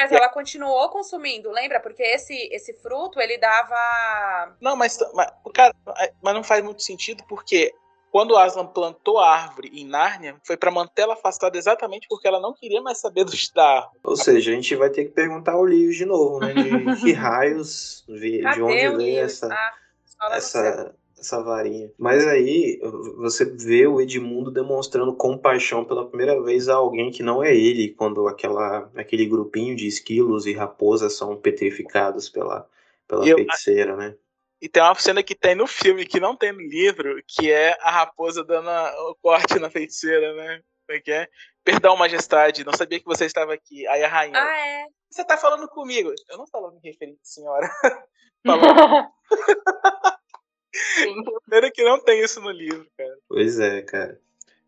Mas ela continuou consumindo, lembra? Porque esse esse fruto ele dava Não, mas, mas, cara, mas não faz muito sentido porque quando Aslan plantou a árvore em Nárnia, foi para mantê-la afastada exatamente porque ela não queria mais saber do da. Ou seja, a gente vai ter que perguntar ao Lewis de novo, né? De que raios, de Cadê onde veio essa, Ah, essa, essa varinha. Mas aí você vê o Edmundo demonstrando compaixão pela primeira vez a alguém que não é ele, quando aquela, aquele grupinho de esquilos e raposas são petrificados pela, pela eu- feiticeira, né? E tem uma cena que tem no filme que não tem no livro, que é a raposa dando o corte na feiticeira, né? Como é é? Perdão, majestade, não sabia que você estava aqui. Aí a rainha, Ah, é. você tá falando comigo? Eu não falando me referente, senhora. Falando Primeiro que não tem isso no livro, cara. Pois é, cara.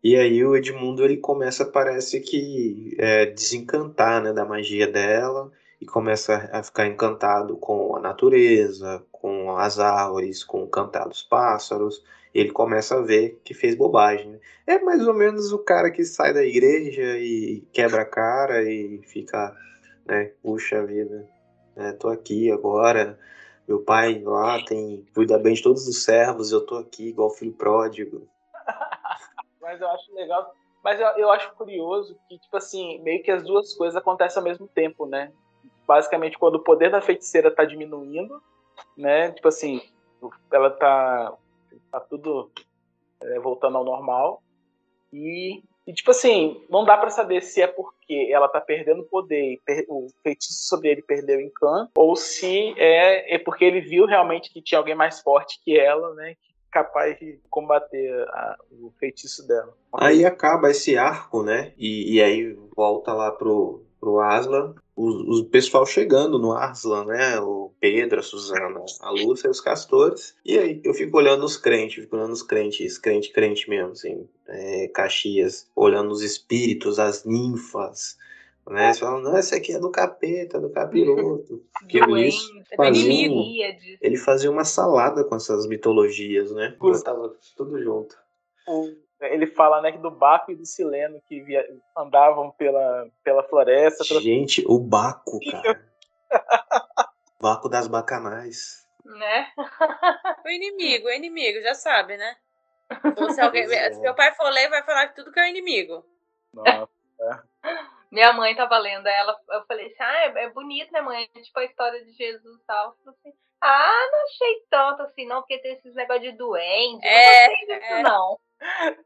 E aí o Edmundo ele começa, parece que é, desencantar, né, da magia dela e começa a ficar encantado com a natureza, com as árvores, com o cantar dos pássaros. Ele começa a ver que fez bobagem. né? É mais ou menos o cara que sai da igreja e quebra a cara e fica, né, puxa vida, né, tô aqui agora. Meu pai lá tem cuida bem de todos os servos, eu tô aqui igual filho pródigo. Mas eu acho legal. Mas eu, eu acho curioso que, tipo assim, meio que as duas coisas acontecem ao mesmo tempo, né? Basicamente, quando o poder da feiticeira tá diminuindo, né? Tipo assim, ela tá, tá tudo é, voltando ao normal. E, e, tipo assim, não dá pra saber se é porque ela tá perdendo poder e per- o feitiço sobre ele perdeu o encanto, ou se é, é porque ele viu realmente que tinha alguém mais forte que ela, né? Capaz de combater a- o feitiço dela. Aí acaba esse arco, né? E, e aí volta lá pro, pro Aslan. O, o pessoal chegando no Aslan, né? O Pedro, a Suzana, a Lúcia e os castores. E aí eu fico olhando os crentes, fico olhando os crentes, crente, crente mesmo, assim. É, Caxias, olhando os espíritos, as ninfas. Né? Você fala, não, esse aqui é do capeta, do capiroto. Porque o Doente, fazia um- ele fazia uma salada com essas mitologias, né? Botava tudo junto. Ele fala né, que do Baco e do Sileno que via- andavam pela, pela floresta. pela- Gente, o Baco, cara. Baco das bacanais. Né? O inimigo, o inimigo, já sabe, né? Ou se, alguém, é. se meu pai for ler, vai falar que tudo que é o inimigo. Nossa. Minha mãe tava lendo ela, eu falei assim, ah, é, é bonito, né, mãe? Tipo a história de Jesus e tal. Assim, ah, não achei tanto assim, não, porque tem esses negócios de doente. É, não gostei disso, é. não.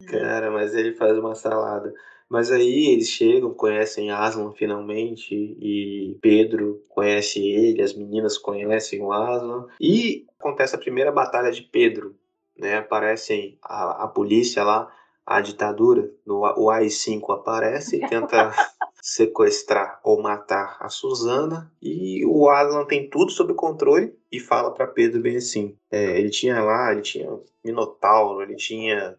Cara, mas ele faz uma salada. Mas aí eles chegam, conhecem Aslan finalmente, e Pedro conhece ele, as meninas conhecem o Aslan, e acontece a primeira batalha de Pedro, né? Aparecem a, a polícia lá, a ditadura, no, o AI-5 aparece e tenta sequestrar ou matar a Susana, e o Aslan tem tudo sob controle e fala para Pedro bem assim, é, ele tinha lá, ele tinha Minotauro, ele tinha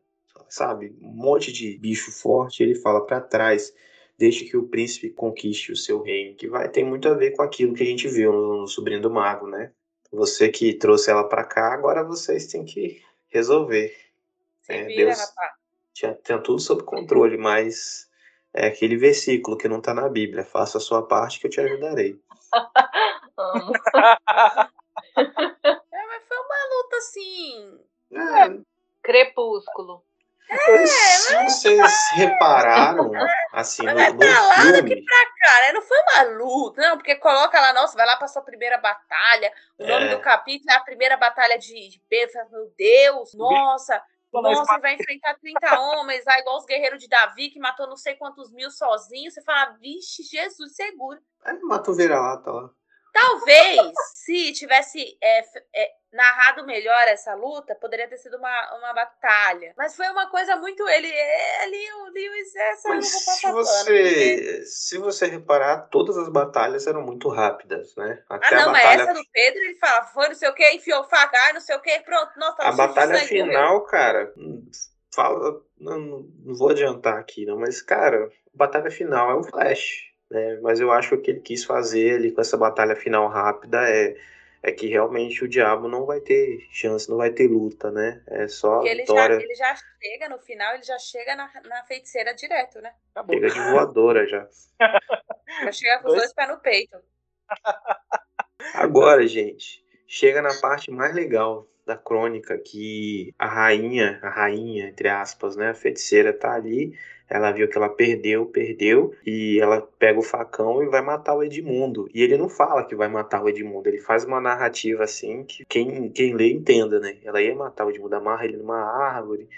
sabe? Um monte de bicho forte, ele fala para trás, deixe que o príncipe conquiste o seu reino, que vai ter muito a ver com aquilo que a gente viu no, no Sobrinho do Mago, né? Você que trouxe ela para cá, agora vocês têm que resolver. Se É, vira, Deus- rapaz. Tinha, tinha tudo sob controle, mas é aquele versículo que não tá na Bíblia. Faça a sua parte que eu te ajudarei. Amo. É, mas foi uma luta assim. É, Crepúsculo. Se vocês repararam, assim, no, Mas vai no pra lá, filme, Cara, não foi uma luta, não, porque coloca lá, nossa, vai lá pra sua primeira batalha. O nome É. do capítulo é a primeira batalha de, de Pedro. Meu Deus, nossa, Mas nossa, vai enfrentar 30 homens, lá, igual os guerreiros de Davi, que matou não sei quantos mil sozinho. Você fala, vixe, Jesus, seguro. é, mata o vira-lata lá. Talvez, se tivesse é, é, narrado melhor essa luta, poderia ter sido uma, uma batalha. Mas foi uma coisa muito. Ele, ele o Lewis, essa eu Mas vou se porque- você, se você reparar, todas as batalhas eram muito rápidas, né? Ah, Até não, a mas batalha, essa do Pedro, ele fala, foi não sei o que, enfiou faca, não sei o que, pronto, nossa, a batalha final, cara, fala, não, não vou adiantar aqui, não, mas cara, batalha final é um flash, né? Mas eu acho que o que ele quis fazer ali com essa batalha final rápida é é que realmente o diabo não vai ter chance, não vai ter luta, né? É só Porque ele já, vitória, ele já chega no final, ele já chega na, na feiticeira direto, né? Acabou. chega de voadora já. Já chega com os Dois- dois pés no peito. Agora, gente, chega na parte mais legal da crônica que a rainha, a rainha, entre aspas, né, a feiticeira tá ali, ela viu que ela perdeu, perdeu, e ela pega o facão e vai matar o Edmundo. E ele não fala que vai matar o Edmundo, ele faz uma narrativa assim que quem, quem lê entenda, né? Ela ia matar o Edmundo, amarra ele numa árvore.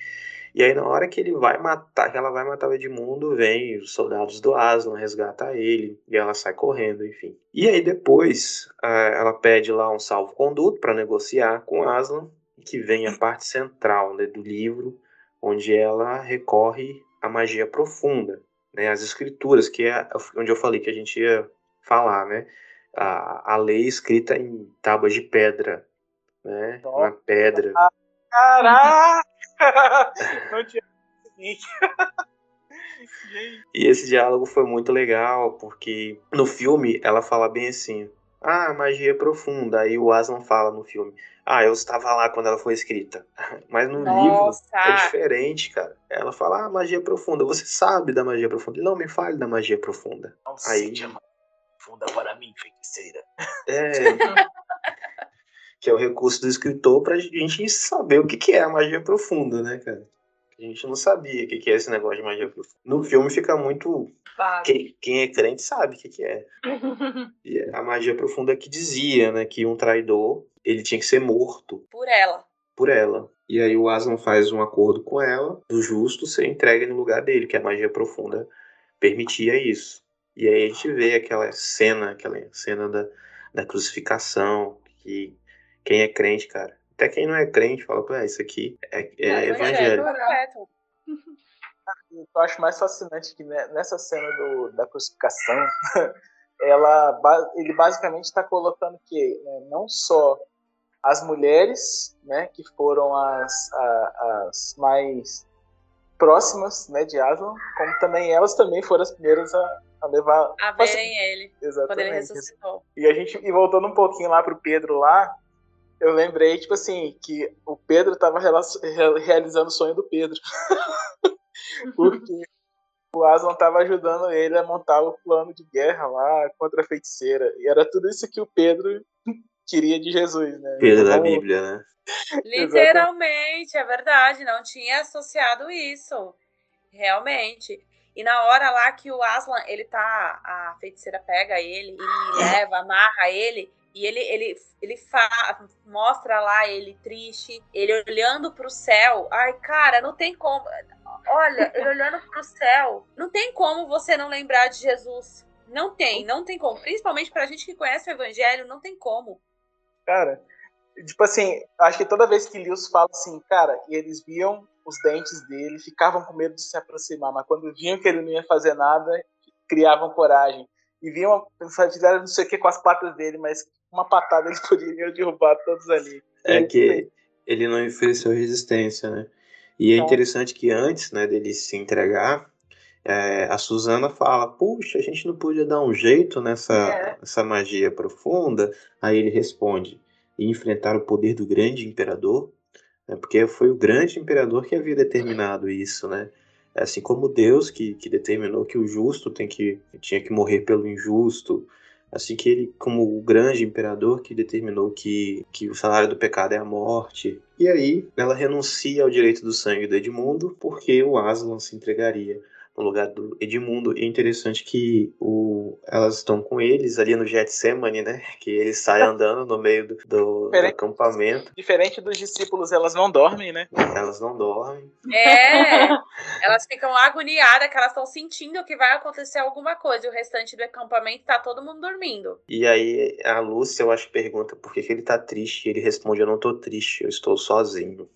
E aí na hora que ele vai matar, que ela vai matar o Edmundo, vem os soldados do Aslan resgatar ele e ela sai correndo, enfim. E aí depois ah, ela pede lá um salvo-conduto para negociar com Aslan, que vem a parte central né, do livro, onde ela recorre à magia profunda, né, as escrituras, que é onde eu falei que a gente ia falar, né, a, a lei escrita em tábuas de pedra, né, na pedra. Caraca! Não tinha E esse diálogo foi muito legal, porque no filme ela fala bem assim: Ah, magia profunda. Aí o Aslan fala no filme: Ah, eu estava lá quando ela foi escrita. Mas no livro é Nossa! diferente, cara. Ela fala: Ah, magia profunda. Você sabe da magia profunda? Ele, Não me fale da magia profunda. não Aí- se chama funda para mim, feiticeira. É. que é o recurso do escritor pra gente saber o que, que é a magia profunda, né, cara? A gente não sabia o que, que é esse negócio de magia profunda. No filme fica muito Vago. quem, quem é crente sabe o que, que é. E a magia profunda que dizia, né, que um traidor ele tinha que ser morto Por ela. por ela. E aí o Aslan faz um acordo com ela, do justo ser entregue no lugar dele, que a magia profunda permitia isso. E aí a gente vê aquela cena, aquela cena da, da crucificação, que quem é crente, cara, até quem não é crente fala, pô, isso aqui é, é É, evangelho. correto. O que eu acho mais fascinante que ne- nessa cena do, da crucificação, ela, ele basicamente está colocando que né, não só as mulheres, né, que foram as, a- as mais próximas né, de Aslan, como também elas também foram as primeiras a, a levar. A verem ele, quando ele Exatamente. ressuscitou. E a gente, e voltando um pouquinho lá pro Pedro lá, eu lembrei, tipo assim, que o Pedro tava rela- re- realizando o sonho do Pedro. Porque o Aslan tava ajudando ele a montar o plano de guerra lá contra a feiticeira. E era tudo isso que o Pedro queria de Jesus, né? Pedro da Então, Bíblia, né? Literalmente, é verdade, não tinha associado isso. Realmente. E na hora lá que o Aslan, ele tá. A feiticeira pega ele e leva, amarra ele. E ele, ele, ele fa mostra lá ele triste, ele olhando pro céu. Ai, cara, não tem como. Olha, ele olhando pro céu. Não tem como você não lembrar de Jesus. Não tem, não tem como. Principalmente pra gente que conhece o evangelho, não tem como. Cara, tipo assim, acho que toda vez que Lewis fala assim, cara, e eles viam os dentes dele, ficavam com medo de se aproximar, mas quando viam que ele não ia fazer nada, criavam coragem. E viam, fizeram não sei o que com as patas dele, mas uma patada eles poderiam derrubar todos ali. É que ele não ofereceu resistência, né? E é Tá. interessante que antes né, dele se entregar, é, a Suzana fala: Puxa, a gente não podia dar um jeito nessa, É. nessa magia profunda. Aí ele responde: E enfrentar o poder do grande imperador? né, porque foi o grande imperador que havia determinado isso, né? Assim como Deus que, que determinou que o justo tem que, tinha que morrer pelo injusto, assim que ele, como o grande imperador que determinou que, que o salário do pecado é a morte. E aí ela renuncia ao direito do sangue do Edmundo porque o Aslan se entregaria no lugar do Edmundo. E é interessante que o, elas estão com eles ali no Getsemane, né? Que ele sai andando no meio do, do, do acampamento. Diferente dos discípulos, elas não dormem, né? Elas não dormem. É, elas ficam agoniadas, que elas estão sentindo que vai acontecer alguma coisa. E o restante do acampamento tá todo mundo dormindo. E aí a Lúcia, eu acho, pergunta por que, que ele tá triste. E ele responde: Eu não tô triste, eu estou sozinho.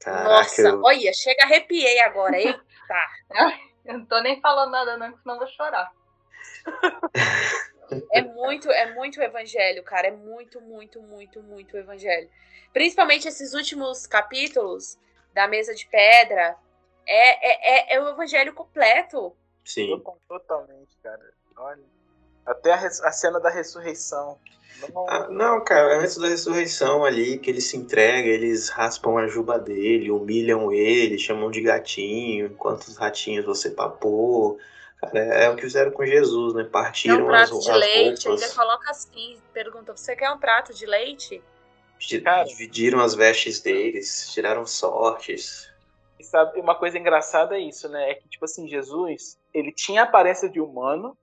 Caraca, Nossa, eu- olha, chega, arrepiei agora, hein? Eu não tô nem falando nada, não, que senão eu vou chorar. É muito, é muito evangelho, cara. É muito, muito, muito, muito evangelho. Principalmente esses últimos capítulos da mesa de pedra. É, é, é, é o evangelho completo. sim. Total- Totalmente, cara. Olha. Até a, a cena da ressurreição. Não, Ah, não, cara, antes da ressurreição ali, que ele se entrega, eles raspam a juba dele, humilham ele, chamam de gatinho, quantos ratinhos você papou. Cara, é o que fizeram com Jesus, né? Partiram um prato as, de as leite, roupas, ainda coloca assim. Pergunta: você quer um prato de leite? Cara. dividiram as vestes deles, tiraram sortes. E sabe, uma coisa engraçada é isso, né? É que, tipo assim, Jesus, ele tinha a aparência de humano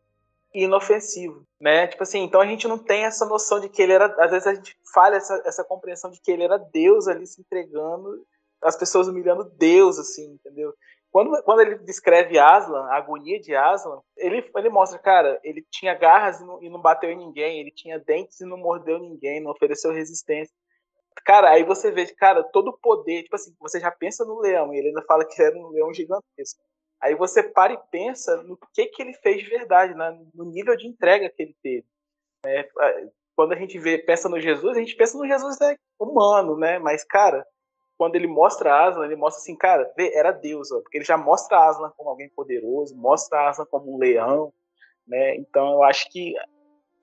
inofensivo, né? Tipo assim, então a gente não tem essa noção de que ele era. Às vezes a gente falha essa, essa compreensão de que ele era Deus ali se entregando, as pessoas humilhando Deus, assim, entendeu? Quando, quando ele descreve Aslan, a agonia de Aslan, ele, ele mostra, cara, ele tinha garras e não, e não bateu em ninguém, ele tinha dentes e não mordeu ninguém, não ofereceu resistência. Cara, aí você vê, cara, todo o poder, tipo assim, você já pensa no leão, e ele ainda fala que era um leão gigantesco. Aí você para e pensa no que que ele fez de verdade, né? no nível de entrega que ele teve. né? Quando a gente vê, pensa no Jesus, a gente pensa no Jesus né, humano, né? Mas, cara, quando ele mostra Aslan, ele mostra assim, cara, era Deus, ó, porque ele já mostra Aslan como alguém poderoso, mostra Aslan como um leão, né? Então eu acho que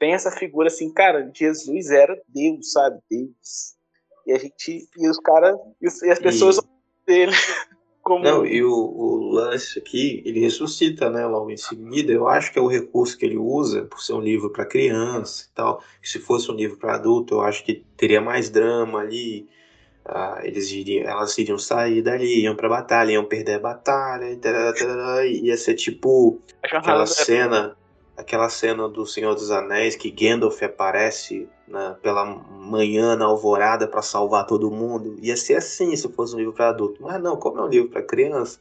tem essa figura assim, cara, Jesus era Deus, sabe? Deus. E a gente, e os caras, e, e as pessoas dele como Não, e o, o lance aqui, ele ressuscita, né, logo em seguida. Eu acho que é o recurso que ele usa, por ser um livro para criança e tal. Que se fosse um livro para adulto, eu acho que teria mais drama ali. Ah, eles iriam, elas iriam sair dali, iam pra batalha, iam perder a batalha, e tarará, tarará, ia ser tipo aquela cena, aquela cena do Senhor dos Anéis que Gandalf aparece na- pela manhã na alvorada para salvar todo mundo. Ia ser assim se fosse um livro para adulto. Mas não, como é um livro para criança,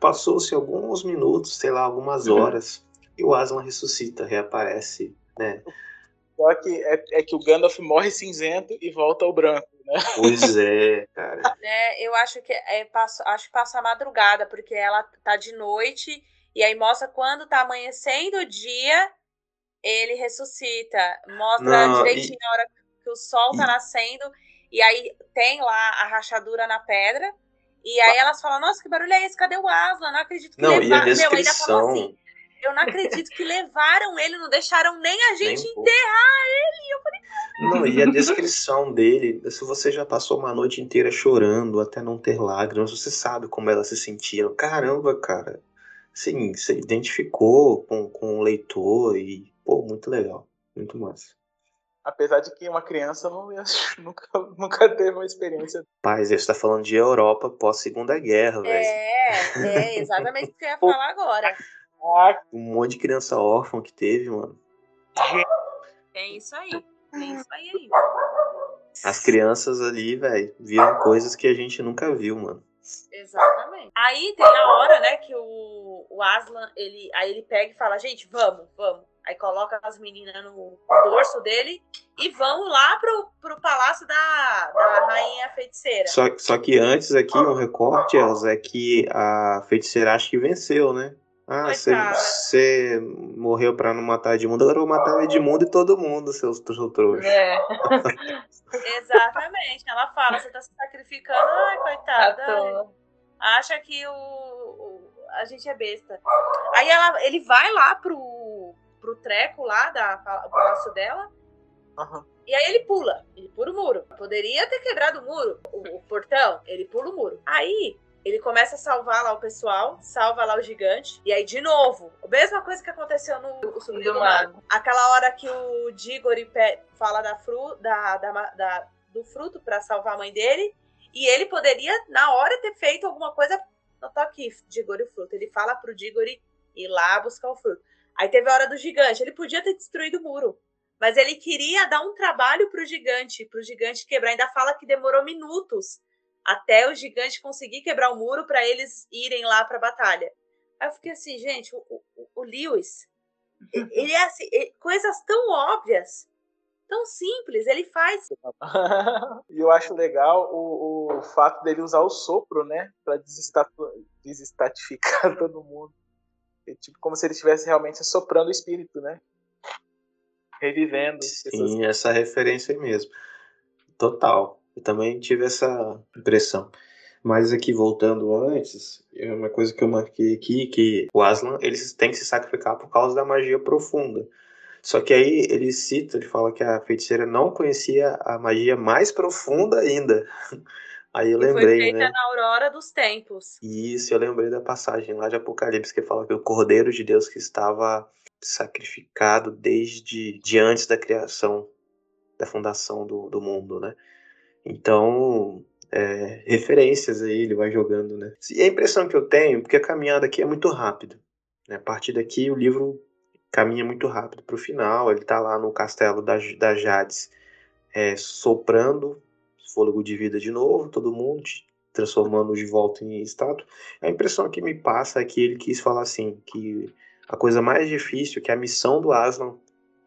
passou-se alguns minutos, sei lá, algumas Uhum. horas, e o Aslan ressuscita, reaparece, né? Só que é, é que o Gandalf morre cinzento e volta ao branco, né? Pois é, cara. né? Eu acho que é, passo, acho que passa a madrugada, porque ela tá de noite e aí mostra quando tá amanhecendo o dia, ele ressuscita. Mostra Não, direitinho a hora que o sol tá e- nascendo e aí tem lá a rachadura na pedra. E aí elas falam, nossa, que barulho é esse? Cadê o Aslan? Não acredito que Não, e levaram. Meu, ainda falou descrição. assim, eu não acredito que levaram ele, não deixaram nem a nem gente um pouco. Não, e a descrição dele, se você já passou uma noite inteira chorando até não ter lágrimas, você sabe como elas se sentiram. Caramba, cara. Sim, você identificou com, com o leitor e, pô, muito legal. Muito massa. Apesar de que uma criança não ia- nunca, nunca teve uma experiência. Paz, você tá falando de Europa pós-segunda guerra, velho. É, é exatamente o que eu ia falar agora. Um monte de criança órfã que teve, mano. É isso aí. Isso aí. As crianças ali, velho, viram coisas que a gente nunca viu, mano. Exatamente. Aí tem a hora, né, que o, o Aslan, ele, aí ele pega e fala, gente, vamos, vamos. Aí coloca as meninas no dorso dele e vamos lá pro, pro palácio da, da rainha feiticeira. Só, só que antes aqui, um recorte, Elza, é que a feiticeira acha que venceu, né? Ah, você morreu pra não matar Edmundo, agora eu vou matar Edmundo e todo mundo, seus seu trouxa. É, Exatamente. Ela fala, você tá se sacrificando, ai, coitada. ai, toa. acha que o, o- a gente é besta. Aí ela, ele vai lá pro, pro treco lá, da, o palácio dela, Aham. e aí ele pula. Ele pula o muro. Poderia ter quebrado o muro, o, o portão, ele pula o muro. Aí ele começa a salvar lá o pessoal, salva lá o gigante, e aí de novo, a mesma coisa que aconteceu no Sobrinho Do Mago. Aquela hora que o Diggory pe- fala da fru, da, da, da- do fruto pra salvar a mãe dele, e ele poderia, na hora, ter feito alguma coisa. Não tô aqui, Diggory, o fruto. Ele fala pro Diggory ir lá buscar o fruto. Aí teve a hora do gigante. Ele podia ter destruído o muro. Mas ele queria dar um trabalho pro gigante, pro gigante quebrar. Ainda fala que demorou minutos até o gigante conseguir quebrar o muro para eles irem lá pra batalha. Aí eu fiquei assim, gente, o, o- o Lewis, ele é assim, ele- coisas tão óbvias, tão simples, ele faz. e eu acho legal o, o fato dele usar o sopro, né? Pra desestatu- desestatificar todo mundo. É tipo como se ele estivesse realmente soprando o espírito, né? Revivendo. Sim, essa referência aí mesmo. Total. Eu também tive essa impressão. Mas aqui, voltando antes, é uma coisa que eu marquei aqui, que o Aslan, ele tem que se sacrificar por causa da magia profunda. Só que aí ele cita, ele fala que a feiticeira não conhecia a magia mais profunda ainda. Aí eu que foi lembrei, feita né? na aurora dos tempos. Isso, eu lembrei da passagem lá de Apocalipse que fala que o Cordeiro de Deus que estava sacrificado desde de antes da criação, da fundação do, do mundo, né? Então, é, referências aí ele vai jogando, né? E a impressão que eu tenho, porque a caminhada aqui é muito rápida, né? A partir daqui o livro caminha muito rápido para o final, ele tá lá no castelo da, da Jades, é, soprando fôlego de vida de novo, todo mundo, transformando de volta em estátua. A impressão que me passa é que ele quis falar assim, que a coisa mais difícil, que a missão do Aslan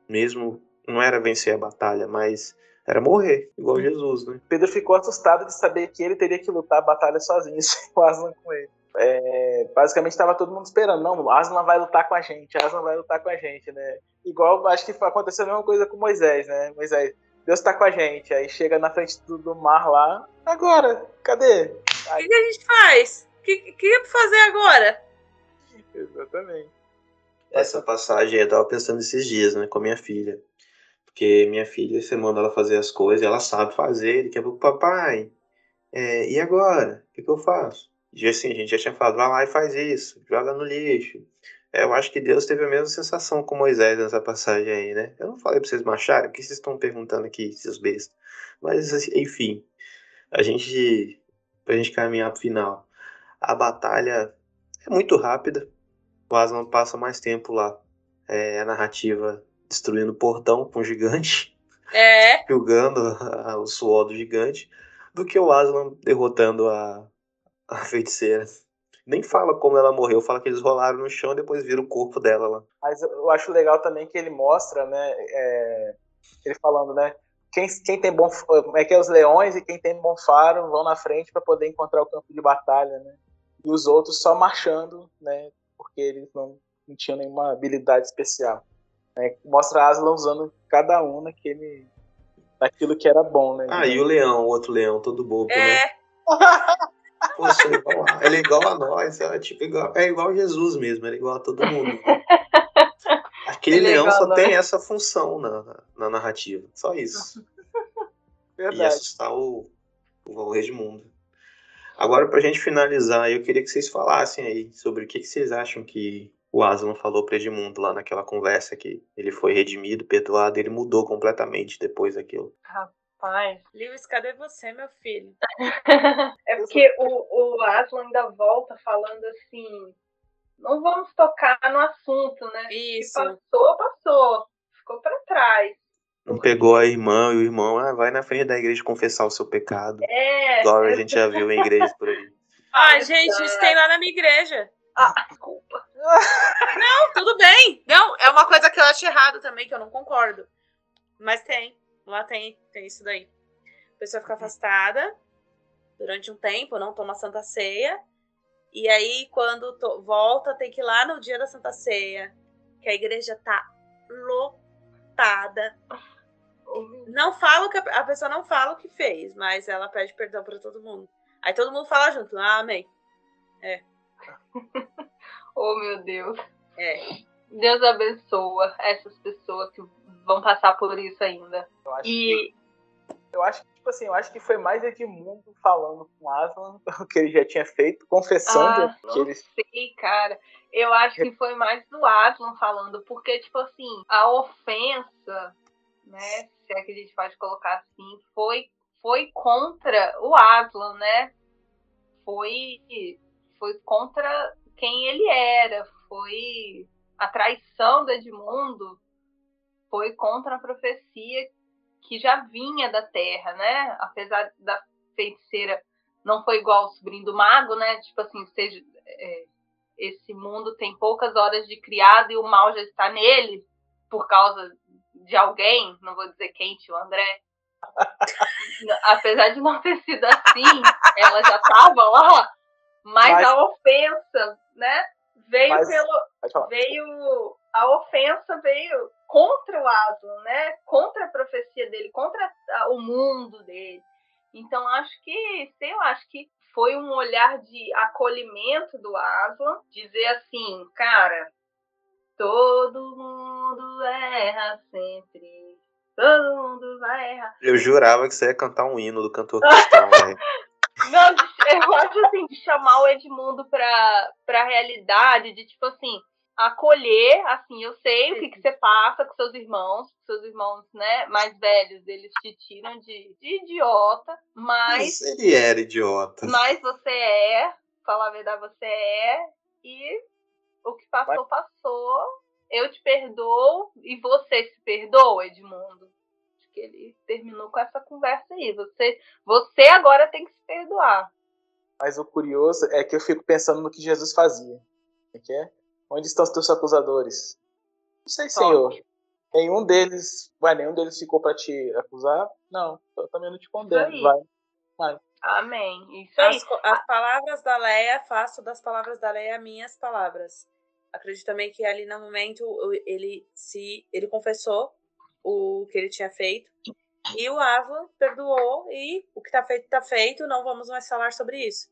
mesmo não era vencer a batalha, mas era morrer, igual Jesus, né? Pedro ficou assustado de saber que ele teria que lutar a batalha sozinho, sem o Aslan com ele. É, basicamente estava todo mundo esperando, não, o Aslan vai lutar com a gente, Aslan vai lutar com a gente, né? Igual acho que aconteceu a mesma coisa com Moisés, né? Moisés, Deus tá com a gente, aí chega na frente do, do mar lá, agora, cadê? O que, que a gente faz? O que, que é pra fazer agora? Exatamente. Essa passagem eu tava pensando esses dias, né, com a minha filha. Porque minha filha, você manda ela fazer as coisas, ela sabe fazer, daqui a pouco, papai, é, e agora? O que, que eu faço? E assim, a gente já tinha falado, vai lá e faz isso, joga no lixo. É, eu acho que Deus teve a mesma sensação com Moisés nessa passagem aí, né? Eu não falei pra vocês macharem, o que vocês estão perguntando aqui, seus bestas? Mas, assim, enfim, a gente, pra gente caminhar pro final. A batalha é muito rápida, o Aslan passa mais tempo lá. É, a narrativa destruindo o portão com o gigante, É, julgando a- o suor do gigante, do que o Aslan derrotando a, a feiticeira. Nem fala como ela morreu, fala que eles rolaram no chão e depois viram o corpo dela lá. Mas eu acho legal também que ele mostra, né? é, ele falando, né? Quem, quem tem bom. Como é que é os leões e quem tem bom faro vão na frente para poder encontrar o campo de batalha, né? E os outros só marchando, né? Porque eles não, não tinham nenhuma habilidade especial. Né? Mostra Aslan usando cada um naquele. naquilo que era bom, né? Ah, e o leão, o outro leão, todo bobo, né? é. Poxa, ele é igual a, ele é igual a nós, é, tipo, igual, é igual Jesus mesmo, ele é igual a todo mundo. Aquele Ele é leão só a tem essa função na, na, na narrativa, só isso. E Verdade. assustar o, o rei de mundo. Agora, pra gente finalizar, eu queria que vocês falassem aí sobre o que, que vocês acham que o Aslan falou pra Edmundo lá naquela conversa que ele foi redimido, perdoado, ele mudou completamente depois daquilo. Rapaz. Lewis, cadê você, meu filho? É porque o, o Aslan ainda volta falando assim: não vamos tocar no assunto, né? Isso. passou, passou. Ficou pra trás. Não pegou a irmã e o irmão, ah, vai na frente da igreja confessar o seu pecado. É. Igual a gente já viu em igrejas por aí. Ai, gente, isso tem lá na minha igreja. Ah, desculpa. Não, tudo bem. Não, é uma coisa que eu acho errado também, que eu não concordo. Mas tem. Lá tem, tem isso daí. A pessoa fica afastada durante um tempo, não toma Santa Ceia. E aí, quando volta, tem que ir lá no dia da Santa Ceia, que a igreja tá lotada. Não fala o que a, a pessoa não fala o que fez, mas ela pede perdão pra todo mundo. Aí todo mundo fala junto, ah, amém. Oh, meu Deus. É. Deus abençoa essas pessoas que vão passar por isso ainda. Eu acho, que, E eu acho que, tipo assim, eu acho que foi mais Edmundo falando com Aslan o que ele já tinha feito, confessando Ah, que ele. sei, cara. Eu acho que foi mais do Aslan falando, porque, tipo assim, a ofensa, né? Se é que a gente pode colocar assim, foi, foi contra o Aslan, né? Foi, foi contra quem ele era, foi a traição do Edmundo, foi contra a profecia que já vinha da Terra, né? Apesar da feiticeira não foi igual ao sobrinho do mago, né? Tipo assim, seja, é, esse mundo tem poucas horas de criado e o mal já está nele por causa de alguém, não vou dizer quem, tio André. Apesar de não ter sido assim, ela já estava lá, mas, Mas- a ofensa, né? Veio Mas- pelo, veio a ofensa veio contra o Aslan, né? Contra a profecia dele, contra o mundo dele. Então acho que, sei lá, acho que foi um olhar de acolhimento do Aslan, dizer assim, cara, todo mundo erra sempre, todo mundo vai errar. Eu jurava que você ia cantar um hino do cantor cristão, velho. Não, eu acho assim, de chamar o Edmundo pra, pra realidade, de tipo assim, acolher, assim, eu sei o que, que você passa com seus irmãos, com seus irmãos, né, mais velhos, eles te tiram de, de idiota, Mas mas, ele era idiota. mas você é, falar a verdade, você é, e o que passou, passou, eu te perdoo, e você se perdoa, Edmundo. Que ele terminou com essa conversa aí, você, você agora tem que se perdoar. Mas o curioso é que eu fico pensando no que Jesus fazia. O que é? Onde estão os teus acusadores? Não sei, Senhor. Nenhum deles, vai, nenhum deles ficou pra te acusar? Não, eu também não te condeno, aí. vai. Amém. Isso aí. As, as palavras da Leia, faço das palavras da Leia minhas palavras. Acredito também que ali no momento ele se ele confessou o que ele tinha feito e o Aslan perdoou e o que tá feito tá feito, não vamos mais falar sobre isso.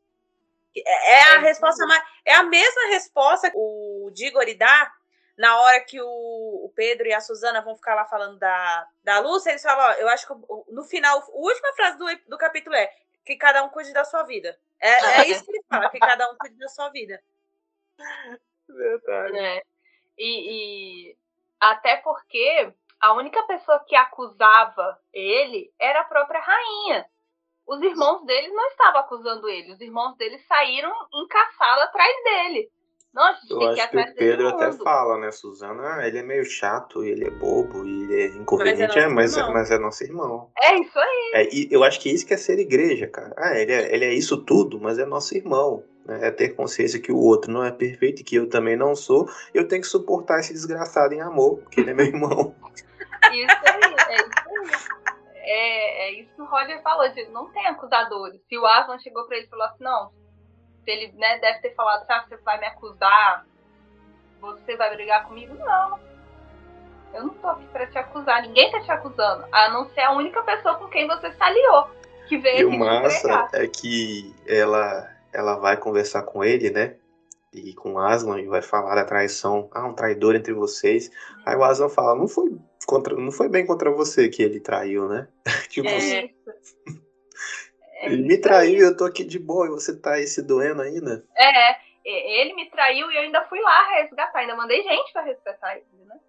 É, é a É, resposta mais, é a mesma resposta que o Diggory dá na hora que o, o Pedro e a Suzana vão ficar lá falando da, da Lúcia, eles falam, ó, eu acho que o- no final, a última frase do, do capítulo é que cada um cuide da sua vida. É, é isso que ele fala, que cada um cuide da sua vida. Verdade. né? E, e até porque a única pessoa que acusava ele era a própria rainha. Os irmãos dele não estavam acusando ele. Os irmãos dele saíram em caçá-la atrás dele. Não, a gente Eu tem que acho que o Pedro até fala, né, Suzana? Ah, ele é meio chato, ele é bobo, e ele é inconveniente, nosso é, mas, irmão. mas é nosso irmão. É isso aí. É, e eu acho que isso que é ser igreja, cara. Ah, ele é, ele é isso tudo, mas é nosso irmão. Né? É ter consciência que o outro não é perfeito e que eu também não sou. Eu tenho que suportar esse desgraçado em amor, porque ele é meu irmão. Isso aí, é isso aí. É, é isso que o Roger falou, de não tem acusadores. Se o Aslan chegou pra ele e falou assim, não, se ele né, deve ter falado, sabe, você vai me acusar, você vai brigar comigo? Não. Eu não tô aqui pra te acusar, ninguém tá te acusando, a não ser a única pessoa com quem você se aliou, que veio E o massa é que ela, ela vai conversar com ele, né? E com o Aslan e vai falar da traição. Ah, um traidor entre vocês. Aí o Aslan fala, não foi, contra, não foi bem contra você que ele traiu, né? tipo, É. Isso. É ele me traiu e eu tô aqui de boa e você tá aí se doendo ainda. É, ele me traiu e eu ainda fui lá resgatar, ainda mandei gente pra resgatar ele, né?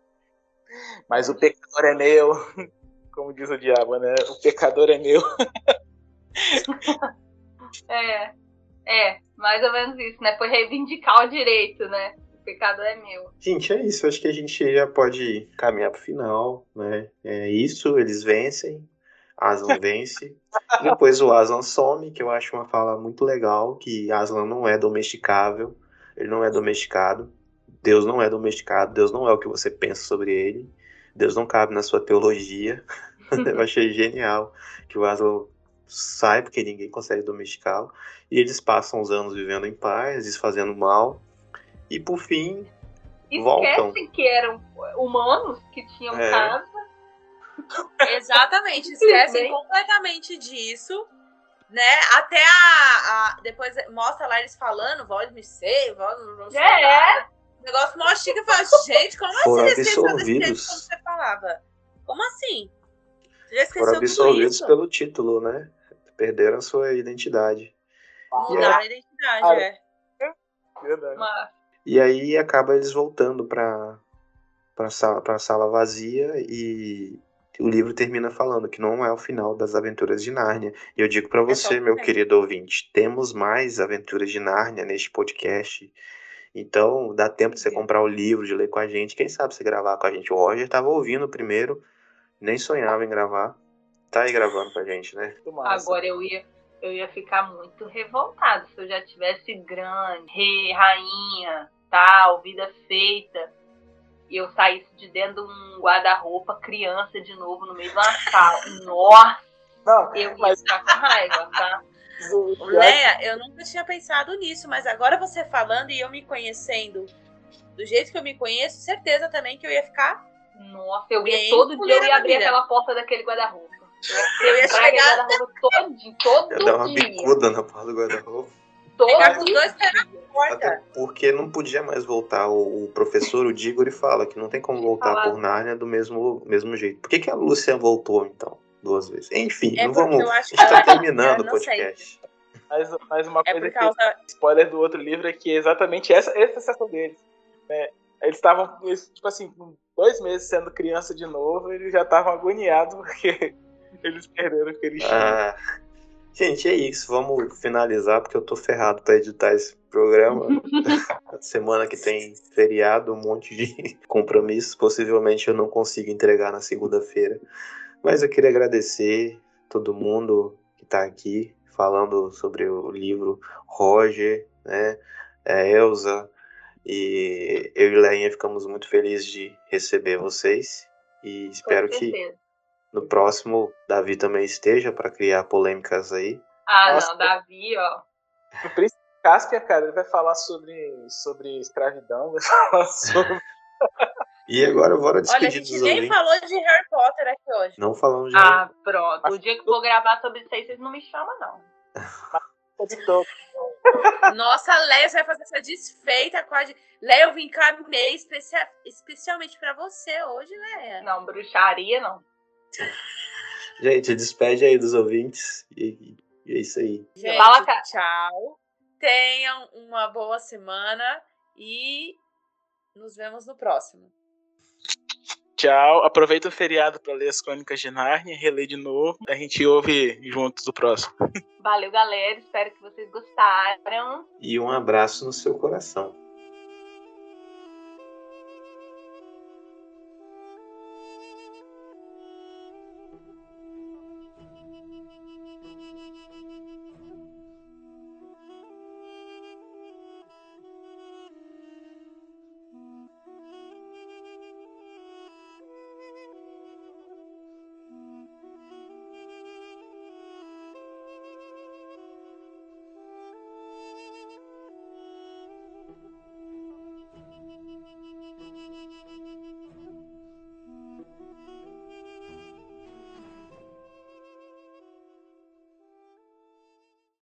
Mas o pecador é meu. Como diz o diabo, né? O pecador é meu. É, é, mais ou menos isso, né? Foi reivindicar o direito, né? Pecado é meu. Gente, é isso. Acho que a gente já pode caminhar pro final, né? É isso, eles vencem. Aslan vence. Depois o Aslan some, que eu acho uma fala muito legal, que Aslan não é domesticável, ele não é domesticado. Deus não é domesticado, Deus não é o que você pensa sobre ele. Deus não cabe na sua teologia. eu achei genial que o Aslan sai porque ninguém consegue domesticá-lo. E eles passam os anos vivendo em paz, desfazendo mal. E por fim, voltam. Esquecem que eram humanos, que tinham É. casa. Exatamente, esquecem completamente disso, né? Até a, a- Depois mostra lá eles falando, voz me sei, voz não sei. É. lá, né? O negócio mó chique e fala, gente, como Foram assim desse jeito absolvidos. como você falava? Como assim? Você já esqueceu Foram isso? pelo título, né? Perderam a sua identidade. Mudaram a identidade, Ah, é. Verdade. Mas E aí acaba eles voltando para para sala, pra sala vazia e o livro termina falando que não é o final das aventuras de Nárnia. E eu digo para É você, meu querido ouvinte, temos mais aventuras de Nárnia neste podcast. Então, dá tempo de você comprar o livro, de ler com a gente. Quem sabe você gravar com a gente. O Roger estava ouvindo primeiro, nem sonhava em gravar. Tá aí gravando com a gente, né? Agora eu ia, eu ia ficar muito revoltada se eu já tivesse grande, rei, rainha, tal, vida feita. E eu saísse de dentro de um guarda-roupa, criança de novo, no meio de uma sala. Nossa, Não, eu ia mas ficar com raiva, tá? Leia, eu nunca tinha pensado nisso, mas agora você falando e eu me conhecendo do jeito que eu me conheço, certeza também que eu ia ficar. Nossa, eu ia Bem todo dia eu ia abrir aquela porta daquele guarda-roupa. Eu ia chegar- guarda-roupa todo, todo Eu dar uma dia. bicuda na porta do guarda-roupa. Todo Pegar com os dois. Até porque não podia mais voltar. O, o professor, o Diggory, fala que não tem como voltar por Nárnia do mesmo, mesmo jeito. Por que, que a Lúcia voltou, então, duas vezes? Enfim, É não vamos. eu A gente tá que- terminando o sei. podcast. mais, mais uma É coisa por que causa. spoiler do outro livro é que é exatamente essa, essa é a sensação deles. né? Eles estavam, tipo assim, com dois meses sendo criança de novo, eles já estavam agoniados porque eles perderam o que eles tinham. Ah, gente, é isso. Vamos finalizar, porque eu tô ferrado pra editar esse programa. Semana que tem feriado, um monte de compromissos. Possivelmente eu não consigo entregar na segunda-feira. Mas eu queria agradecer todo mundo que tá aqui falando sobre o livro Roger, né? É, Elza. E eu e Leinha ficamos muito felizes de receber vocês. E espero que certeza. No próximo, Davi também esteja para criar polêmicas aí. Ah, Nossa. não, Davi, ó. O Príncipe Caspian, cara, ele vai falar sobre, sobre escravidão, vai falar sobre. E agora bora Olha, a despedir gente dos nem ouvintes. falou de Harry Potter aqui hoje. Não falamos de Ah, pronto. O dia que eu vou gravar sobre isso aí, vocês não me chamam, não. Nossa, Leia, você vai fazer essa desfeita com a. Leia, eu vim encaminhei especia... especialmente pra você hoje, Leia. Não, bruxaria, não. Gente, despede aí dos ouvintes. E, e é isso aí. Gente, Fala, cara. tchau. Tenham uma boa semana e nos vemos no próximo. Tchau. Aproveita o feriado para ler as Crônicas de Nárnia, reler de novo. A gente ouve juntos o próximo. Valeu, galera. Espero que vocês gostaram. E um abraço no seu coração.